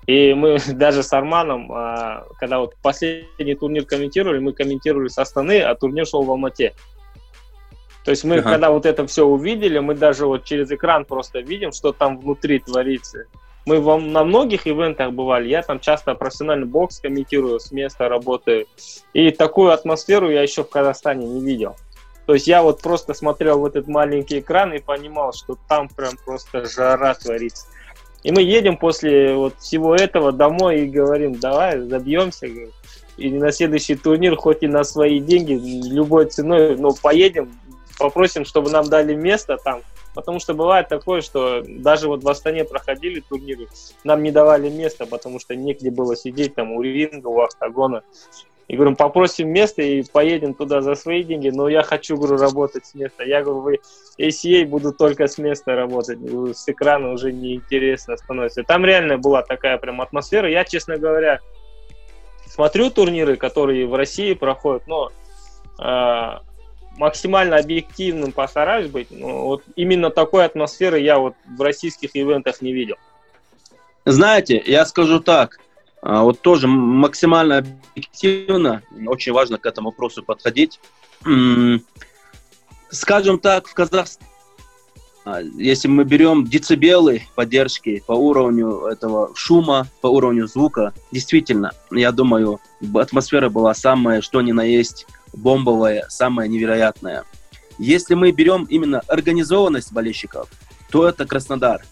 И мы даже с Арманом, а, когда вот последний турнир комментировали, мы комментировали со Астаны, а турнир шел в Алмате. То есть мы, ага. когда вот это все увидели, мы даже вот через экран просто видим, что там внутри творится. Мы во, на многих ивентах бывали, я там часто профессиональный бокс комментирую, с места работаю. И такую атмосферу я еще в Казахстане не видел. То есть я вот просто смотрел в этот маленький экран и понимал, что там прям просто жара творится. И мы едем после вот всего этого домой и говорим, давай забьемся, и на следующий турнир, хоть и на свои деньги, любой ценой, но поедем, попросим, чтобы нам дали место там, потому что бывает такое, что даже вот в Астане проходили турниры, нам не давали места, потому что негде было сидеть там у ринга, у октагона. И говорим, попросим место и поедем туда за свои деньги, но я хочу, говорю, работать с места. Я говорю, вы ACA буду только с места работать, с экрана уже неинтересно становится. Там реально была такая прям атмосфера. Я, честно говоря, смотрю турниры, которые в России проходят, но э, максимально объективным постараюсь быть. Но вот именно такой атмосферы я вот в российских ивентах не видел. Знаете, я скажу так, а, вот тоже максимально объективно, очень важно к этому вопросу подходить. Скажем так, в Казахстане, а, если мы берем децибелы поддержки по уровню этого шума, по уровню звука, действительно, я думаю, атмосфера была самая, что ни на есть, бомбовая, самая невероятная. Если мы берем именно организованность болельщиков, то это Краснодар.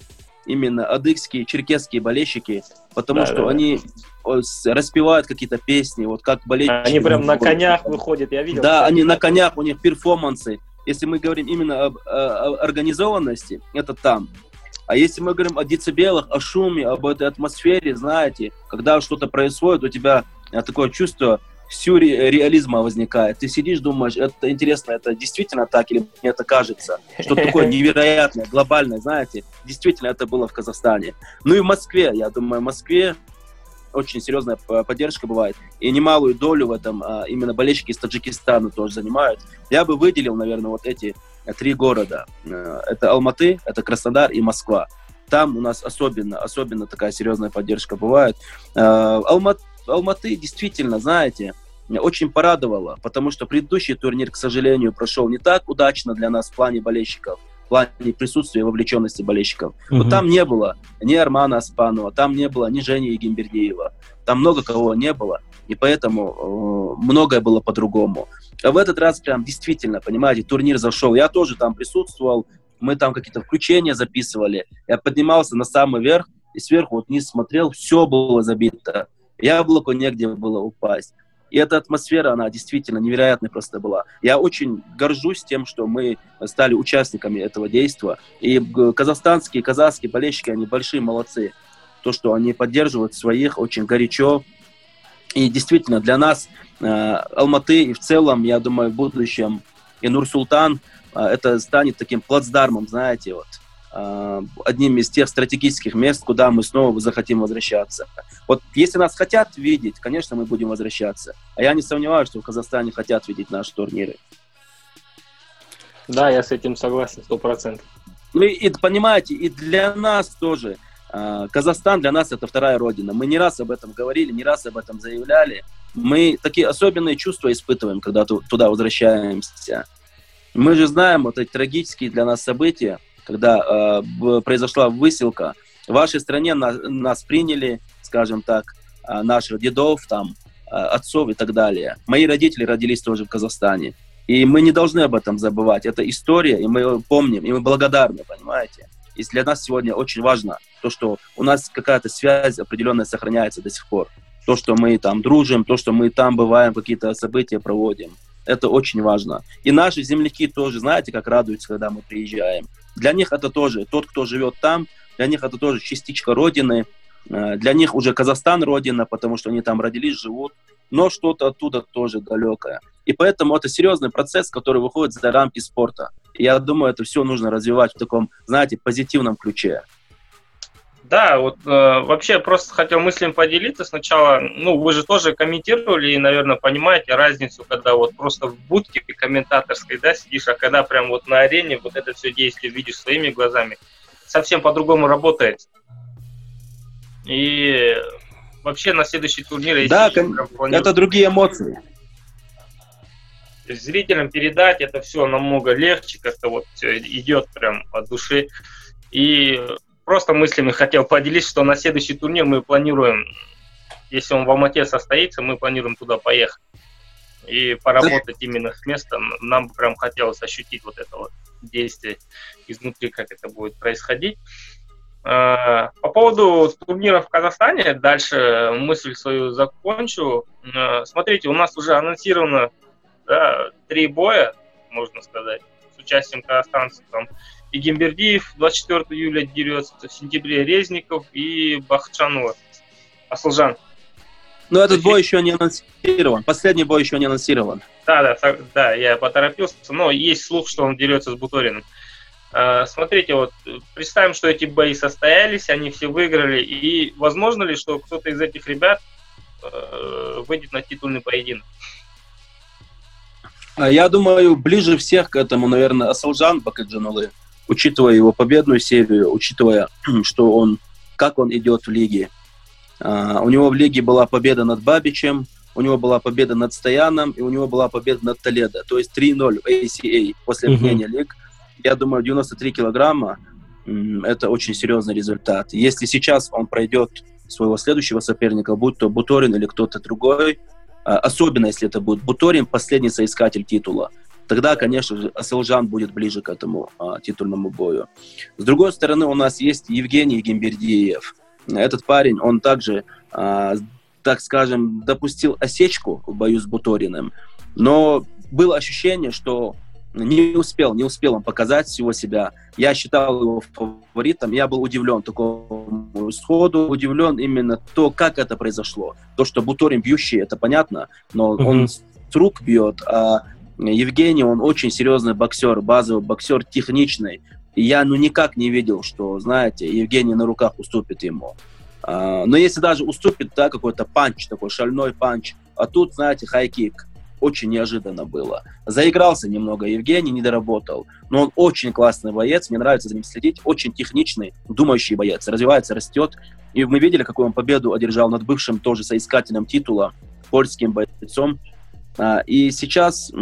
Именно адыгские, черкесские болельщики, потому да, что да, они распевают какие-то песни, вот как болельщики. Они прям на конях выходят, я видел. Да, они на конях, у них перформансы. Если мы говорим именно об, о, организованности, это там. А если мы говорим о децибелах, о шуме, об этой атмосфере, знаете, когда что-то происходит, у тебя такое чувство сюрреализма возникает. Ты сидишь, думаешь, это интересно, это действительно так или мне это кажется? Что такое невероятное, глобальное, знаете? Действительно, это было в Казахстане. Ну и в Москве, я думаю, в Москве очень серьезная поддержка бывает. И немалую долю в этом а, именно болельщики из Таджикистана тоже занимают. Я бы выделил, наверное, вот эти э, три города. Э, это Алматы, это Краснодар и Москва. Там у нас особенно, особенно такая серьезная поддержка бывает. Э, Алма, Алматы действительно, знаете, очень порадовало, потому что предыдущий турнир, к сожалению, прошел не так удачно для нас в плане болельщиков в плане присутствия и вовлеченности болельщиков. Угу. Вот там не было ни Армана Аспанова, там не было ни Жени Егимбердиева, там много кого не было, и поэтому э, многое было по-другому. А в этот раз прям действительно, понимаете, турнир зашел. Я тоже там присутствовал, мы там какие-то включения записывали. Я поднимался на самый верх и сверху вот вниз смотрел, все было забито. Яблоку негде было упасть. И эта атмосфера, она действительно невероятная просто была. Я очень горжусь тем, что мы стали участниками этого действия. И казахстанские, казахские болельщики, они большие молодцы. То, что они поддерживают своих очень горячо. И действительно, для нас э, Алматы и в целом, я думаю, в будущем и Нур-Султан, э, это станет таким плацдармом, знаете, вот, Э, одним из тех стратегических мест, куда мы снова захотим возвращаться. Вот если нас хотят видеть, конечно, мы будем возвращаться. А я не сомневаюсь, что в Казахстане хотят видеть наши турниры. Да, я с этим согласен, сто процентов. Ну и, и понимаете, и для нас тоже. Э, Казахстан для нас это вторая родина. Мы не раз об этом говорили, не раз об этом заявляли. Мы такие особенные чувства испытываем, когда туда возвращаемся. Мы же знаем вот эти трагические для нас события, когда э, произошла выселка, в вашей стране на, нас приняли, скажем так, э, наших дедов, там, э, отцов и так далее. Мои родители родились тоже в Казахстане. И мы не должны об этом забывать. Это история, и мы помним, и мы благодарны, понимаете? И для нас сегодня очень важно то, что у нас какая-то связь определенная сохраняется до сих пор. То, что мы там дружим, то, что мы там бываем, какие-то события проводим. Это очень важно. И наши земляки тоже, знаете, как радуются, когда мы приезжаем. Для них это тоже, тот, кто живет там, для них это тоже частичка родины. Э, для них уже Казахстан родина, потому что они там родились, живут, но что-то оттуда тоже далекое. И поэтому это серьезный процесс, который выходит за рамки спорта. Я думаю, это все нужно развивать в таком, знаете, позитивном ключе. Да, вот э, вообще просто хотел мыслям поделиться сначала. Ну, вы же тоже комментировали и, наверное, понимаете разницу, когда вот просто в будке комментаторской, да, сидишь, а когда прям вот на арене вот это все действие видишь своими глазами, совсем по-другому работает. И вообще на следующий турнир... Да, ком... это другие эмоции. Зрителям передать это все намного легче, как-то вот идет прям от души. И просто мыслями хотел поделиться, что на следующий турнир мы планируем, если он в Алмате состоится, мы планируем туда поехать и поработать именно с местом. Нам прям хотелось ощутить вот это вот действие изнутри, как это будет происходить. А, по поводу турнира в Казахстане, дальше мысль свою закончу. А, смотрите, у нас уже анонсировано да, три боя, можно сказать, с участием казахстанцев. Там и Гимбердиев 24 июля дерется, в сентябре Резников и Бахчанова. Аслжан. Но этот бой еще не анонсирован. Последний бой еще не анонсирован. Да, да, да, я поторопился, но есть слух, что он дерется с Буториным. А, смотрите, вот представим, что эти бои состоялись, они все выиграли, и возможно ли, что кто-то из этих ребят э, выйдет на титульный поединок? А я думаю, ближе всех к этому, наверное, Асалжан Бакаджанулы, учитывая его победную серию, учитывая, что он, как он идет в лиге. А, у него в лиге была победа над Бабичем, у него была победа над Стояном, и у него была победа над Толедо. То есть 3-0 в ACA после объединения mm-hmm. лиг я думаю, 93 килограмма – это очень серьезный результат. Если сейчас он пройдет своего следующего соперника, будь то Буторин или кто-то другой, а, особенно если это будет Буторин, последний соискатель титула, тогда, конечно Асылжан будет ближе к этому а, титульному бою. С другой стороны, у нас есть Евгений Гимбердиев. Этот парень, он также, а, так скажем, допустил осечку в бою с Буториным, но было ощущение, что не успел, не успел он показать всего себя. Я считал его фаворитом, я был удивлен такому исходу, удивлен именно то, как это произошло. То, что Буторин бьющий, это понятно, но mm-hmm. он с рук бьет, а Евгений, он очень серьезный боксер, базовый боксер, техничный. И я ну никак не видел, что, знаете, Евгений на руках уступит ему. А, но если даже уступит, да, какой-то панч, такой шальной панч, а тут, знаете, хайкик – очень неожиданно было. Заигрался немного Евгений, не доработал. Но он очень классный боец, мне нравится за ним следить. Очень техничный, думающий боец. Развивается, растет. И мы видели, какую он победу одержал над бывшим тоже соискателем титула, польским бойцом. А, и сейчас,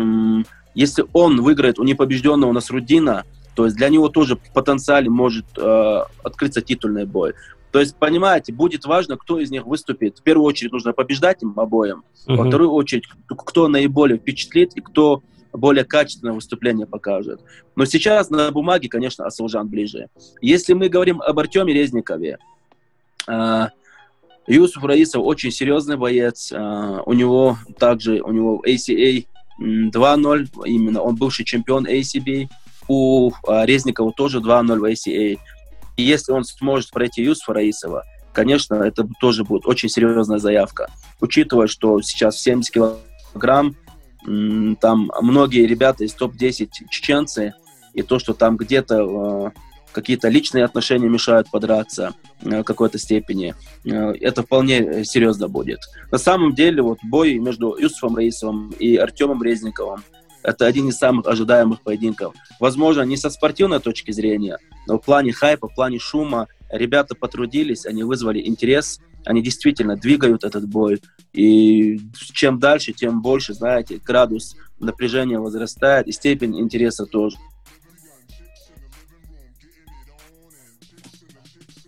если он выиграет у непобежденного Насруддина, то есть для него тоже в потенциале может э, открыться титульный бой. То есть, понимаете, будет важно, кто из них выступит. В первую очередь нужно побеждать им обоим. Uh-huh. Во вторую очередь, кто наиболее впечатлит и кто более качественное выступление покажет. Но сейчас на бумаге, конечно, Асылжан ближе. Если мы говорим об Артеме Резникове, э, Юсуф Раисов очень серьезный боец. Э, у него также, у него ACA 2-0, именно он бывший чемпион ACB. У э, Резникова тоже 2-0 в ACA. И если он сможет пройти Юсуфа Раисова, конечно, это тоже будет очень серьезная заявка. Учитывая, что сейчас 70 килограмм, там многие ребята из топ-10 чеченцы, и то, что там где-то э, какие-то личные отношения мешают подраться э, в какой-то степени, э, это вполне серьезно будет. На самом деле, вот бой между Юсуфом Раисовым и Артемом Резниковым – это один из самых ожидаемых поединков. Возможно, не со спортивной точки зрения, но в плане хайпа, в плане шума ребята потрудились, они вызвали интерес, они действительно двигают этот бой. И чем дальше, тем больше, знаете, градус напряжения возрастает, и степень интереса тоже.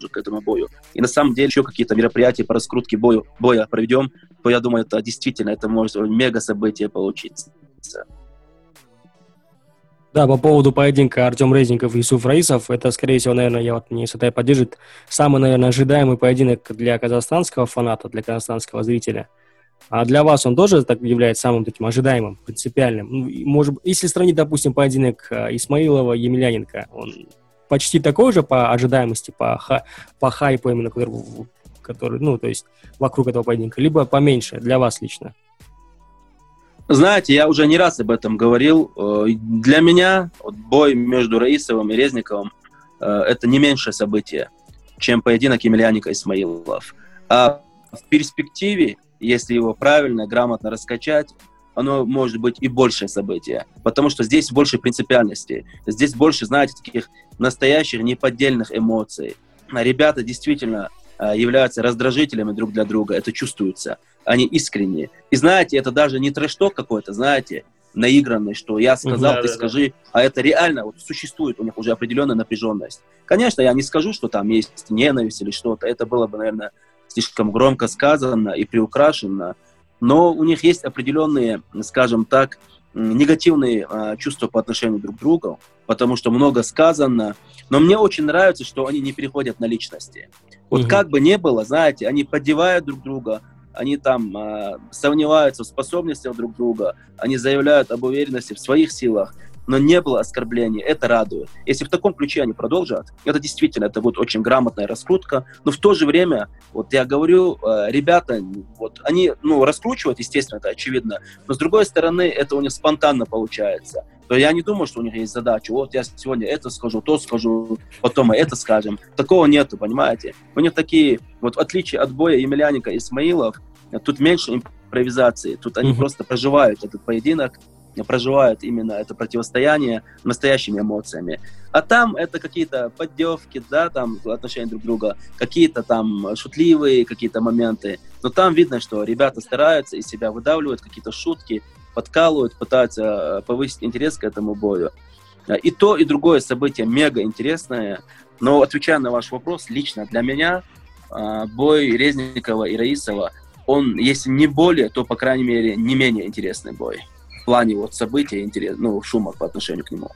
К этому бою. И на самом деле еще какие-то мероприятия по раскрутке бою, боя проведем, то я думаю, это действительно это может мега событие получиться. Да, по поводу поединка Артем Резников и Исуф Раисов, это, скорее всего, наверное, я вот не Сатай поддержит, самый, наверное, ожидаемый поединок для казахстанского фаната, для казахстанского зрителя. А для вас он тоже так является самым таким ожидаемым, принципиальным? Ну, может, если сравнить, допустим, поединок э, Исмаилова и Емельяненко, он почти такой же по ожидаемости, по, ха, по хайпу именно, который, который, ну, то есть вокруг этого поединка, либо поменьше для вас лично? Знаете, я уже не раз об этом говорил. Э, для меня вот, бой между Раисовым и Резниковым э, это не меньшее событие, чем поединок Емельяника Исмаилов. А в перспективе, если его правильно, грамотно раскачать, оно может быть и большее событие, потому что здесь больше принципиальности, здесь больше, знаете, таких настоящих неподдельных эмоций. Ребята действительно э, являются раздражителями друг для друга, это чувствуется они искренние. И знаете, это даже не трэш какой-то, знаете, наигранный, что я сказал, да, ты да, скажи, да. а это реально вот существует у них уже определенная напряженность. Конечно, я не скажу, что там есть ненависть или что-то, это было бы, наверное, слишком громко сказано и приукрашено, но у них есть определенные, скажем так, негативные э, чувства по отношению друг к другу, потому что много сказано. Но мне очень нравится, что они не переходят на личности. Вот угу. как бы ни было, знаете, они поддевают друг друга, они там э, сомневаются в способностях друг друга, они заявляют об уверенности в своих силах, но не было оскорблений, это радует. Если в таком ключе они продолжат, это действительно, это будет очень грамотная раскрутка, но в то же время, вот я говорю, э, ребята, вот они, ну, раскручивают, естественно, это очевидно, но с другой стороны, это у них спонтанно получается. То я не думаю, что у них есть задача, вот я сегодня это скажу, то скажу, потом мы это скажем. Такого нету, понимаете? У них такие, вот в отличие от боя Емельяненко и Исмаилов, тут меньше импровизации, тут они mm-hmm. просто проживают этот поединок, проживают именно это противостояние настоящими эмоциями. А там это какие-то поддевки, да, там отношения друг друга, какие-то там шутливые какие-то моменты. Но там видно, что ребята стараются из себя выдавливают какие-то шутки, подкалывают, пытаются э, повысить интерес к этому бою. И то, и другое событие мега интересное. Но отвечая на ваш вопрос, лично для меня э, бой Резникова и Раисова, он, если не более, то, по крайней мере, не менее интересный бой в плане вот события, интерес, ну, шума по отношению к нему.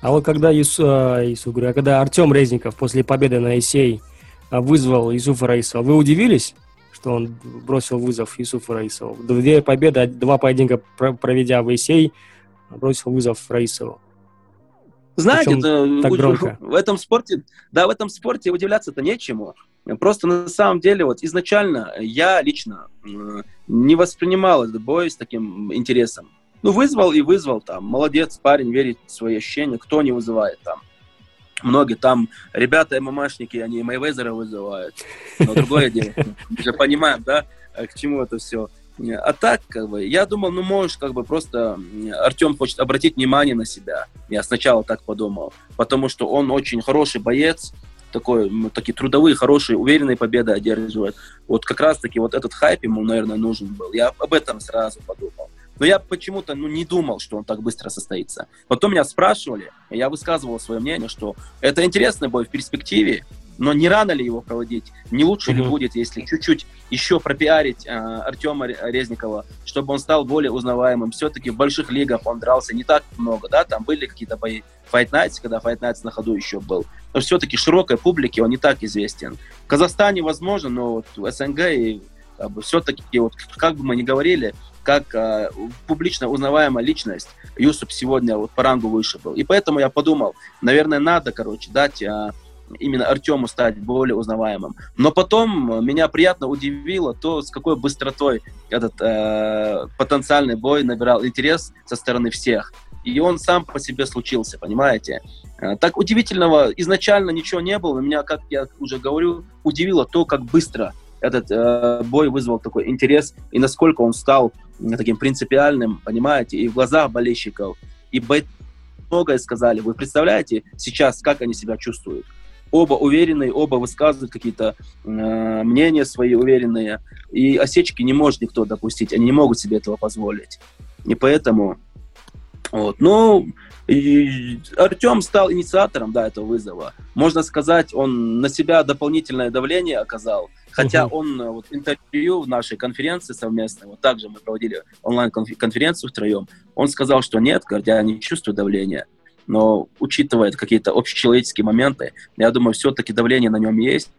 А вот когда, Ис, Ису, говорю, а когда Артем Резников после победы на Исей а, вызвал Исуфа Раисова, вы удивились, что он бросил вызов Исуфу Раисову? Две победы, два поединка проведя в Исей, бросил вызов Раисову. Знаете, это, так громко? в этом спорте, да, в этом спорте удивляться-то нечему. Просто на самом деле, вот изначально я лично не воспринимал этот бой с таким интересом. Ну, вызвал и вызвал там. Молодец, парень, верит в свои ощущения. Кто не вызывает там? Многие там ребята ММАшники, они Майвезера вызывают. Но другое дело. Мы же понимаем, да, к чему это все. А так, как бы, я думал, ну, можешь, как бы, просто Артем хочет обратить внимание на себя. Я сначала так подумал. Потому что он очень хороший боец, такой, такие трудовые, хорошие, уверенные победы одерживает. Вот как раз-таки вот этот хайп ему, наверное, нужен был. Я об этом сразу подумал. Но я почему-то ну, не думал, что он так быстро состоится. Потом меня спрашивали, я высказывал свое мнение, что это интересный бой в перспективе, но не рано ли его проводить? Не лучше mm-hmm. ли будет, если чуть-чуть еще пропиарить э, Артема Резникова, чтобы он стал более узнаваемым? Все-таки в больших лигах он дрался не так много, да, там были какие-то бои Fight Nights, когда Fight Nights на ходу еще был. Но все-таки широкой публике он не так известен. В Казахстане возможно, но вот в СНГ и как бы, все-таки, вот, как бы мы ни говорили, как э, публично узнаваемая личность, Юсуп сегодня вот по рангу выше был. И поэтому я подумал, наверное, надо, короче, дать э, именно Артему стать более узнаваемым. Но потом меня приятно удивило то, с какой быстротой этот э, потенциальный бой набирал интерес со стороны всех. И он сам по себе случился, понимаете? Э, так удивительного изначально ничего не было. Меня, как я уже говорю, удивило то, как быстро этот э, бой вызвал такой интерес и насколько он стал таким принципиальным, понимаете, и в глазах болельщиков. И многое сказали. Вы представляете сейчас, как они себя чувствуют? Оба уверенные, оба высказывают какие-то э, мнения свои уверенные, и осечки не может никто допустить, они не могут себе этого позволить. И поэтому, вот, ну, и Артем стал инициатором, да, этого вызова. Можно сказать, он на себя дополнительное давление оказал, хотя uh-huh. он э, вот интервью в нашей конференции совместной, вот также мы проводили онлайн-конференцию втроем, он сказал, что нет, говорит, я не чувствую давления но учитывая какие-то общечеловеческие моменты, я думаю, все-таки давление на нем есть.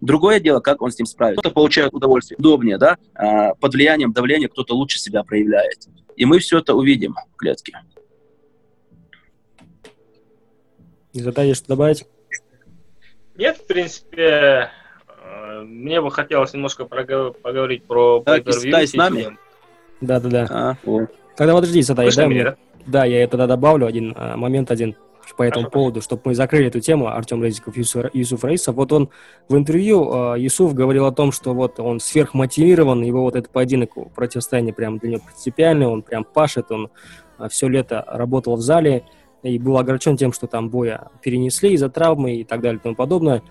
Другое дело, как он с ним справится. Кто-то получает удовольствие, удобнее, да, а под влиянием давления кто-то лучше себя проявляет. И мы все это увидим в клетке. Изотади, что добавить? Нет, в принципе, э, мне бы хотелось немножко поговорить про да, Китай с нами. Да, да, да. А, вот. Тогда подожди, Сатай, дай мне... Да? да, я тогда добавлю один а, момент один по этому Хорошо. поводу, чтобы мы закрыли эту тему. Артем Резиков, Юсуф, Юсуф Раисов. Вот он в интервью, э, Юсуф говорил о том, что вот он сверхмотивирован, его вот этот поединок, противостояние прям для него принципиальный, он прям пашет, он э, все лето работал в зале, и был огорчен тем, что там боя перенесли из-за травмы и так далее и тому подобное.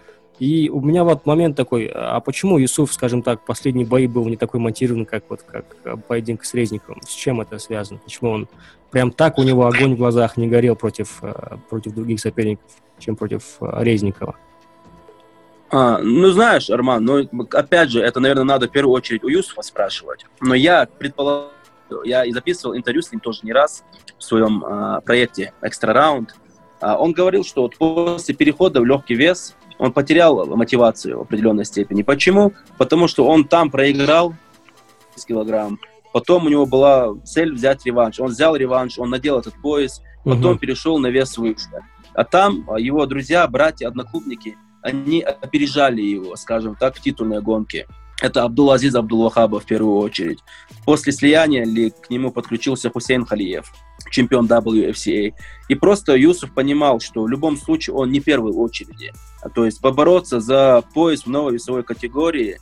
И у меня вот момент такой, а почему Юсуф, скажем так, последний бой был не такой монтирован, как вот как поединок с Резниковым? С чем это связано? Почему он прям так у него огонь в глазах не горел против, э, против других соперников, чем против э, Резникова? А, ну, знаешь, Арман, ну, опять же, это, наверное, надо в первую очередь у Юсуфа спрашивать. Но я предполагаю, я и записывал интервью с ним тоже не раз в своем а, проекте «Экстра Раунд». А, он говорил, что вот после перехода в легкий вес он потерял мотивацию в определенной степени. Почему? Потому что он там проиграл килограмм, потом у него была цель взять реванш. Он взял реванш, он надел этот пояс, потом угу. перешел на вес выше. А там его друзья, братья, одноклубники, они опережали его, скажем так, в титульной гонке. Это Абдул-Азиз Абдул-Вахаба в первую очередь. После слияния ли к нему подключился Хусейн Халиев, чемпион WFCA. И просто Юсуф понимал, что в любом случае он не первой очереди. А то есть побороться за пояс в новой весовой категории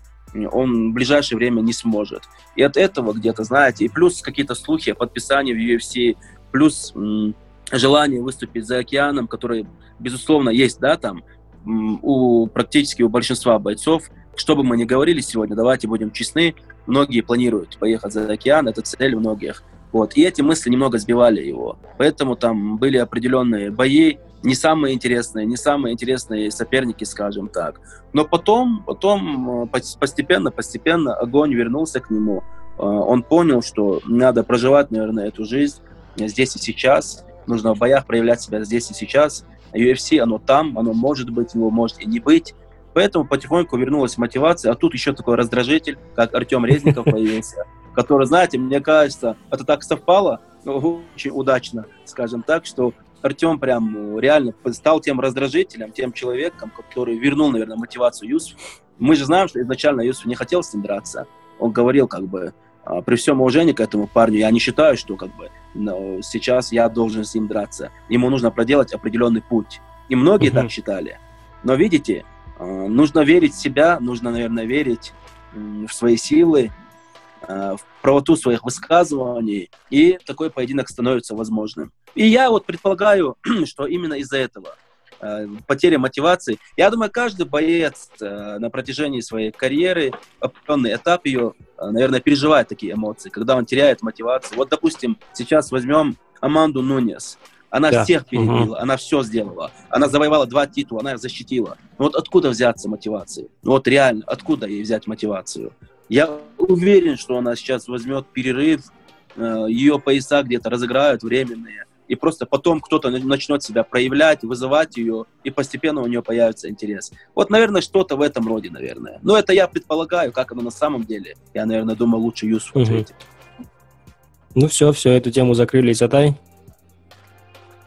он в ближайшее время не сможет. И от этого где-то, знаете, и плюс какие-то слухи о подписании в UFC, плюс м- желание выступить за океаном, который, безусловно, есть, да, там, м- у практически у большинства бойцов, что бы мы ни говорили сегодня, давайте будем честны, многие планируют поехать за океан, это цель многих. Вот. И эти мысли немного сбивали его. Поэтому там были определенные бои, не самые интересные, не самые интересные соперники, скажем так. Но потом, потом э, постепенно, постепенно огонь вернулся к нему. Э, он понял, что надо проживать, наверное, эту жизнь здесь и сейчас. Нужно в боях проявлять себя здесь и сейчас. UFC, оно там, оно может быть, его может и не быть. Поэтому потихоньку вернулась мотивация. А тут еще такой раздражитель, как Артем Резников появился который, знаете, мне кажется, это так совпало, ну, очень удачно, скажем так, что Артем прям ну, реально стал тем раздражителем, тем человеком, который вернул, наверное, мотивацию Юсуфу. Мы же знаем, что изначально Юсуф не хотел с ним драться. Он говорил, как бы, а, при всем уважении к этому парню, я не считаю, что как бы сейчас я должен с ним драться. Ему нужно проделать определенный путь. И многие mm-hmm. так считали. Но видите, а, нужно верить в себя, нужно, наверное, верить в свои силы, в правоту своих высказываний, и такой поединок становится возможным. И я вот предполагаю, что именно из-за этого э, потеря мотивации. Я думаю, каждый боец э, на протяжении своей карьеры, определенный этап ее, наверное, переживает такие эмоции, когда он теряет мотивацию. Вот, допустим, сейчас возьмем Аманду Нунес. Она да. всех перебила, угу. она все сделала. Она завоевала два титула, она их защитила. Но вот откуда взяться мотивации? Вот реально, откуда ей взять мотивацию? Я уверен, что она сейчас возьмет перерыв, э, ее пояса где-то разыграют временные, и просто потом кто-то начнет себя проявлять, вызывать ее, и постепенно у нее появится интерес. Вот, наверное, что-то в этом роде, наверное. Но это я предполагаю, как оно на самом деле. Я, наверное, думаю, лучше Юсуф угу. ответить. Ну все, все, эту тему закрыли, Исатай.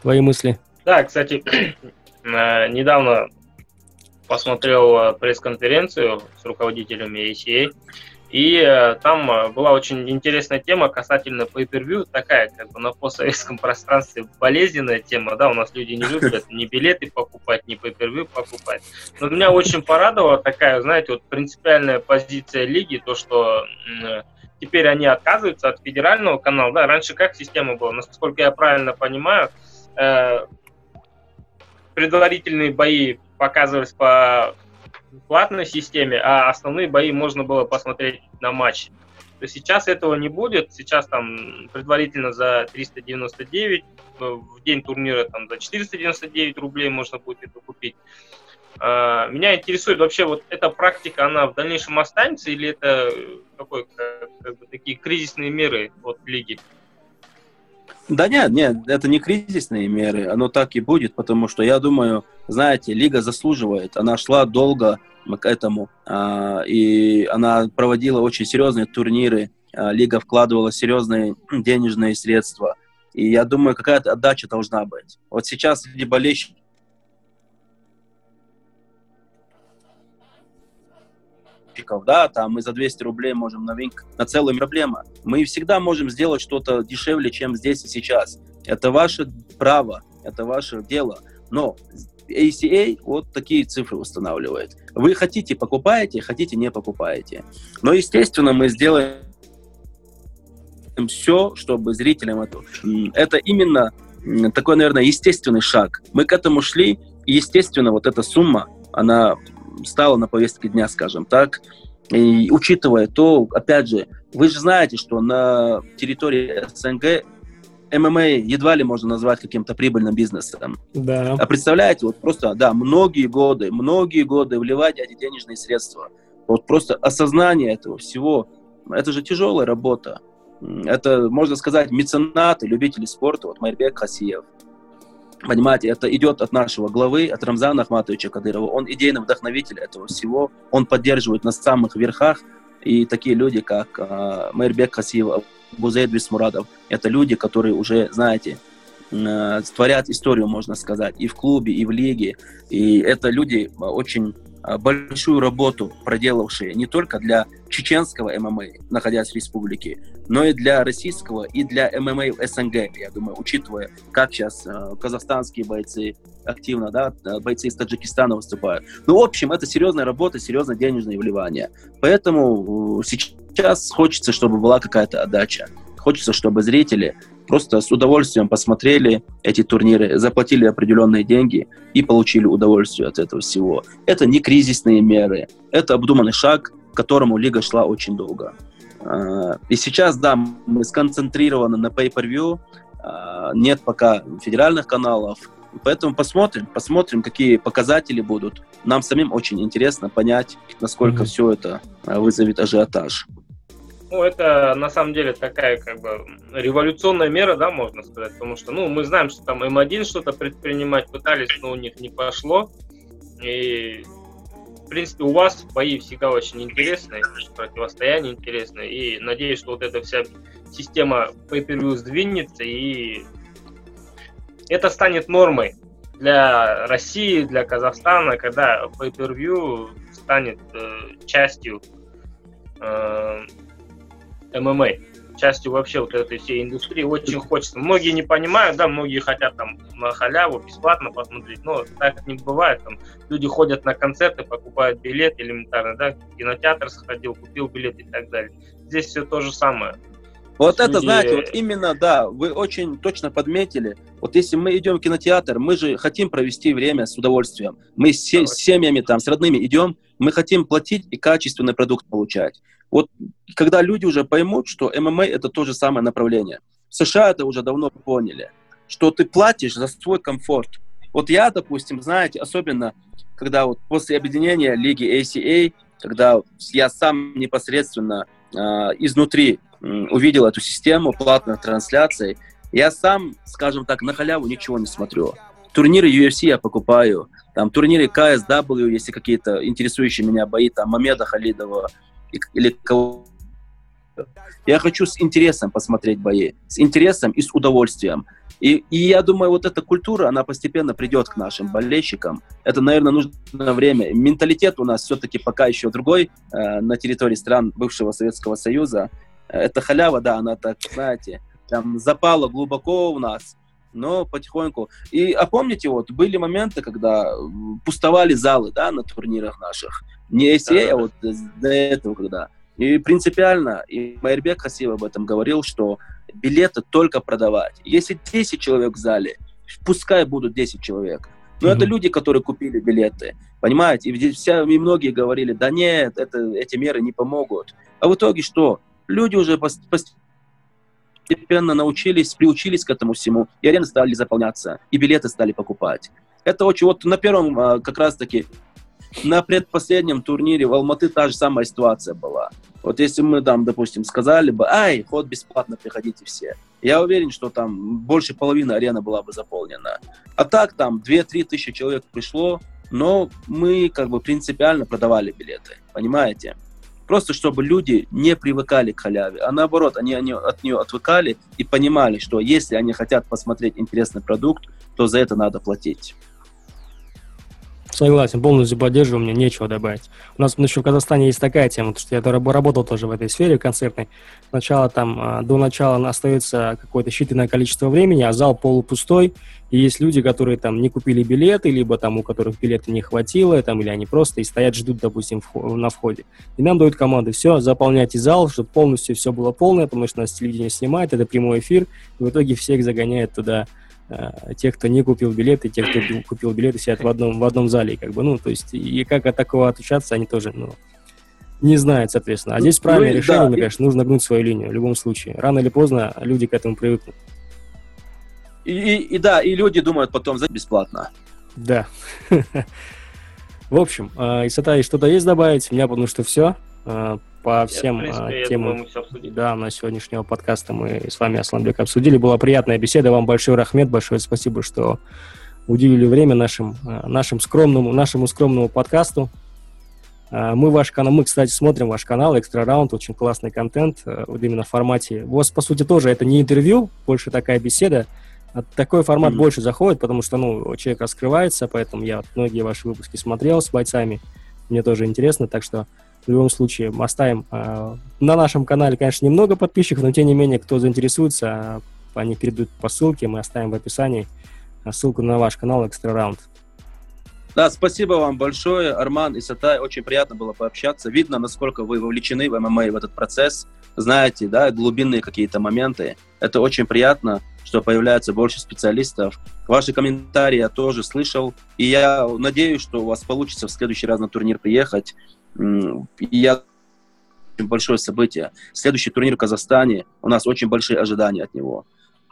Твои мысли? Да, кстати, э, недавно посмотрел э, пресс-конференцию с руководителями ACA, и э, там э, была очень интересная тема касательно pay-per-view, такая как бы на постсоветском пространстве болезненная тема, да, у нас люди не любят ни билеты покупать, ни pay-per-view покупать. Но меня очень порадовала такая, знаете, вот принципиальная позиция лиги, то, что э, теперь они отказываются от федерального канала, да, раньше как система была, насколько я правильно понимаю, предварительные бои показывались по платной системе, а основные бои можно было посмотреть на матче. То сейчас этого не будет. Сейчас там предварительно за 399, э, в день турнира там за 499 рублей можно будет это купить. А, меня интересует вообще вот эта практика, она в дальнейшем останется или это какой, как, как бы такие кризисные меры от лиги? Да нет, нет, это не кризисные меры, оно так и будет, потому что я думаю, знаете, лига заслуживает, она шла долго к этому, а, и она проводила очень серьезные турниры, а, лига вкладывала серьезные денежные средства, и я думаю, какая-то отдача должна быть. Вот сейчас среди болельщиков подписчиков, да, там мы за 200 рублей можем на Винк, на целую проблема. Мы всегда можем сделать что-то дешевле, чем здесь и сейчас. Это ваше право, это ваше дело. Но ACA вот такие цифры устанавливает. Вы хотите, покупаете, хотите, не покупаете. Но, естественно, мы сделаем все, чтобы зрителям это... Это именно такой, наверное, естественный шаг. Мы к этому шли, и, естественно, вот эта сумма, она стала на повестке дня, скажем так. И учитывая то, опять же, вы же знаете, что на территории СНГ ММА едва ли можно назвать каким-то прибыльным бизнесом. Да. А представляете, вот просто, да, многие годы, многие годы вливать эти денежные средства. Вот просто осознание этого всего, это же тяжелая работа. Это, можно сказать, меценаты, любители спорта, вот Майрбек Хасиев. Понимаете, это идет от нашего главы, от Рамзана Ахматовича Кадырова. Он идейный вдохновитель этого всего. Он поддерживает на самых верхах. И такие люди, как э, Майрбек Хасиев, Бузейд Бисмурадов, это люди, которые уже, знаете, э, творят историю, можно сказать, и в клубе, и в лиге. И это люди очень а, большую работу проделавшие не только для чеченского ММА, находясь в республике, но и для российского и для ММА в СНГ, я думаю, учитывая, как сейчас э, казахстанские бойцы активно, да, бойцы из Таджикистана выступают. Ну, в общем, это серьезная работа, серьезное денежное вливание. Поэтому сейчас хочется, чтобы была какая-то отдача. Хочется, чтобы зрители просто с удовольствием посмотрели эти турниры, заплатили определенные деньги и получили удовольствие от этого всего. Это не кризисные меры, это обдуманный шаг, к которому лига шла очень долго. А, и сейчас, да, мы сконцентрированы на pay-per-view, а, нет пока федеральных каналов, поэтому посмотрим, посмотрим, какие показатели будут. Нам самим очень интересно понять, насколько mm-hmm. все это а, вызовет ажиотаж. Ну, это на самом деле такая как бы революционная мера, да, можно сказать, потому что, ну, мы знаем, что там М1 что-то предпринимать пытались, но у них не пошло. И, в принципе, у вас бои всегда очень интересные, противостояние интересное, и надеюсь, что вот эта вся система pay сдвинется, и это станет нормой для России, для Казахстана, когда pay-per-view станет э, частью э, ММА, частью вообще вот этой всей индустрии. Очень хочется. Многие не понимают, да, многие хотят там на халяву бесплатно посмотреть, но так не бывает. Там люди ходят на концерты, покупают билет элементарно, да, в кинотеатр сходил, купил билет и так далее. Здесь все то же самое. Вот это, знаете, вот именно, да, вы очень точно подметили. Вот если мы идем в кинотеатр, мы же хотим провести время с удовольствием. Мы с, с семьями, там, с родными идем, мы хотим платить и качественный продукт получать. Вот когда люди уже поймут, что ММА это то же самое направление. В США это уже давно поняли, что ты платишь за свой комфорт. Вот я, допустим, знаете, особенно когда вот после объединения лиги ACA, когда я сам непосредственно э, изнутри увидел эту систему платных трансляций, я сам, скажем так, на халяву ничего не смотрю. Турниры UFC я покупаю, там турниры KSW, если какие-то интересующие меня бои, там Мамеда Халидова, или кого я хочу с интересом посмотреть бои, с интересом и с удовольствием. И, и я думаю, вот эта культура, она постепенно придет к нашим болельщикам. Это, наверное, нужно время. Менталитет у нас все-таки пока еще другой э, на территории стран бывшего Советского Союза. Это халява, да, она так, знаете, там запала глубоко у нас, но потихоньку. И а помните, вот были моменты, когда пустовали залы, да, на турнирах наших. Не ACA, а вот до этого, когда. И принципиально, и Майербек красиво об этом говорил, что билеты только продавать. Если 10 человек в зале, пускай будут 10 человек. Но mm-hmm. это люди, которые купили билеты. Понимаете? И, вся, и многие говорили, да нет, это, эти меры не помогут. А в итоге что? Люди уже постепенно научились, приучились к этому всему, и арены стали заполняться, и билеты стали покупать. Это очень, вот на первом а, как раз-таки на предпоследнем турнире в Алматы та же самая ситуация была. Вот если мы там, допустим, сказали бы, ай, ход бесплатно, приходите все. Я уверен, что там больше половины арены была бы заполнена. А так там 2-3 тысячи человек пришло, но мы как бы принципиально продавали билеты, понимаете? Просто чтобы люди не привыкали к халяве, а наоборот, они, они от нее отвыкали и понимали, что если они хотят посмотреть интересный продукт, то за это надо платить. Согласен, полностью поддерживаю, мне нечего добавить. У нас еще в Казахстане есть такая тема, потому что я работал тоже в этой сфере концертной. Сначала там, а, до начала остается какое-то считанное количество времени, а зал полупустой, и есть люди, которые там не купили билеты, либо там у которых билета не хватило, там, или они просто и стоят, ждут, допустим, на входе. И нам дают команды, все, заполняйте зал, чтобы полностью все было полное, потому что нас телевидение снимает, это прямой эфир, и в итоге всех загоняет туда э, тех, кто не купил билеты, тех, кто купил билеты, сидят в одном, в одном зале, как бы, ну, то есть, и как от такого отличаться, они тоже, ну, не знают, соответственно. А здесь правильное ну, решение, да. мне кажется, нужно гнуть свою линию в любом случае. Рано или поздно люди к этому привыкнут. И, и, и да, и люди думают потом за бесплатно. Да. В общем, э, Исата, что-то есть добавить? У меня, потому что все. По всем Нет, принципе, темам да, на сегодняшнего подкаста мы с вами, Асланбек, обсудили. Была приятная беседа. Вам большой рахмет, большое спасибо, что уделили время нашим, э, нашим скромному, нашему скромному подкасту. Мы ваш канал, мы, кстати, смотрим ваш канал, Экстра Раунд, очень классный контент, вот именно в формате. У вас, по сути, тоже это не интервью, больше такая беседа. Такой формат mm-hmm. больше заходит, потому что, ну, человек раскрывается, поэтому я многие ваши выпуски смотрел с бойцами, мне тоже интересно, так что в любом случае оставим э, на нашем канале, конечно, немного подписчиков, но тем не менее, кто заинтересуется, а, они перейдут по ссылке, мы оставим в описании ссылку на ваш канал Extra Round. Да, спасибо вам большое, Арман и Сатай. Очень приятно было пообщаться. Видно, насколько вы вовлечены в ММА, в этот процесс. Знаете, да, глубинные какие-то моменты. Это очень приятно, что появляется больше специалистов. Ваши комментарии я тоже слышал. И я надеюсь, что у вас получится в следующий раз на турнир приехать. И я очень большое событие. Следующий турнир в Казахстане. У нас очень большие ожидания от него.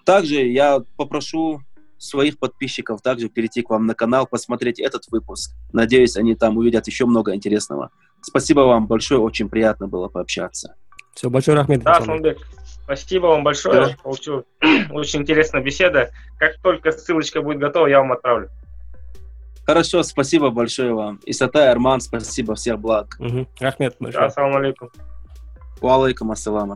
Также я попрошу своих подписчиков также перейти к вам на канал, посмотреть этот выпуск. Надеюсь, они там увидят еще много интересного. Спасибо вам большое, очень приятно было пообщаться. Все, большой рахмет. Да, Санбек, спасибо вам большое. Да. Получил очень интересная беседа. Как только ссылочка будет готова, я вам отправлю. Хорошо, спасибо большое вам. Исатай, Арман, спасибо, всех благ. Угу. Рахмет большое. Ассаламу алейкум. Ва алейкум ассаламу